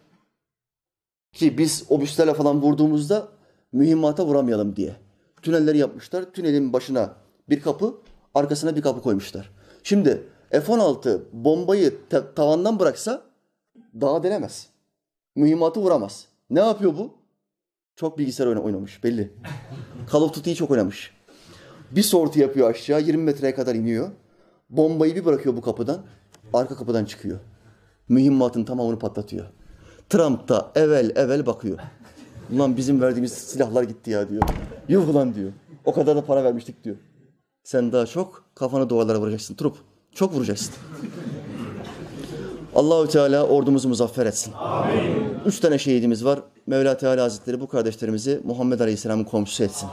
Ki biz obüslerle falan vurduğumuzda mühimmata vuramayalım diye. Tünelleri yapmışlar. Tünelin başına bir kapı, arkasına bir kapı koymuşlar. Şimdi F-16 bombayı ta- tavandan bıraksa dağa denemez. Mühimmatı vuramaz. Ne yapıyor bu? Çok bilgisayar oyna- oynamış belli. Call of Duty'yi çok oynamış. Bir sortu yapıyor aşağı 20 metreye kadar iniyor. Bombayı bir bırakıyor bu kapıdan. Arka kapıdan çıkıyor. Mühimmatın tamamını patlatıyor. Trump da evvel evvel bakıyor. Ulan bizim verdiğimiz silahlar gitti ya diyor. Yuh ulan diyor. O kadar da para vermiştik diyor. Sen daha çok kafanı duvarlara vuracaksın Trup. Çok vuracaksın. Allahü Teala ordumuzu muzaffer etsin. Üç tane şehidimiz var. Mevla Teala Hazretleri bu kardeşlerimizi Muhammed Aleyhisselam'ın komşusu etsin.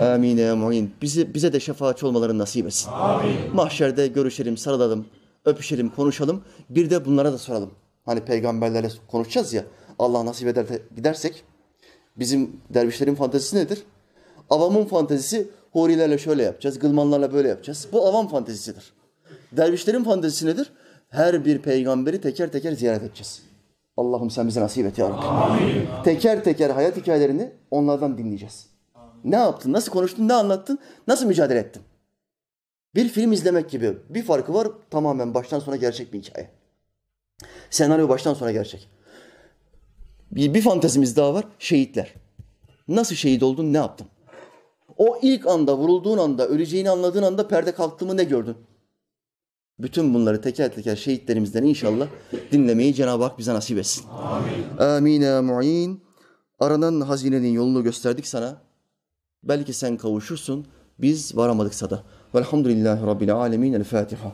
Amin. ya mu'in. Bizi, bize de şefaatçi olmalarını nasip etsin. Mahşerde görüşelim, sarılalım, öpüşelim, konuşalım. Bir de bunlara da soralım. Hani peygamberlerle konuşacağız ya. Allah nasip eder de gidersek bizim dervişlerin fantezisi nedir? Avamın fantezisi hurilerle şöyle yapacağız, gılmanlarla böyle yapacağız. Bu avam fantezisidir. Dervişlerin fantezisi nedir? Her bir peygamberi teker teker ziyaret edeceğiz. Allah'ım sen bize nasip et ya Rabbi. Teker teker hayat hikayelerini onlardan dinleyeceğiz. Ne yaptın, nasıl konuştun, ne anlattın, nasıl mücadele ettin? Bir film izlemek gibi. Bir farkı var tamamen baştan sona gerçek bir hikaye. Senaryo baştan sona gerçek. Bir, bir fantezimiz daha var. Şehitler. Nasıl şehit oldun, ne yaptın? O ilk anda, vurulduğun anda, öleceğini anladığın anda perde kalktı mı ne gördün? Bütün bunları teker teker şehitlerimizden inşallah dinlemeyi Cenab-ı Hak bize nasip etsin. Amin. Amin ya mu'in. Aranan hazinenin yolunu gösterdik sana. Belki sen kavuşursun. Biz varamadıksa da. Velhamdülillahi Rabbil alemin. El Fatiha.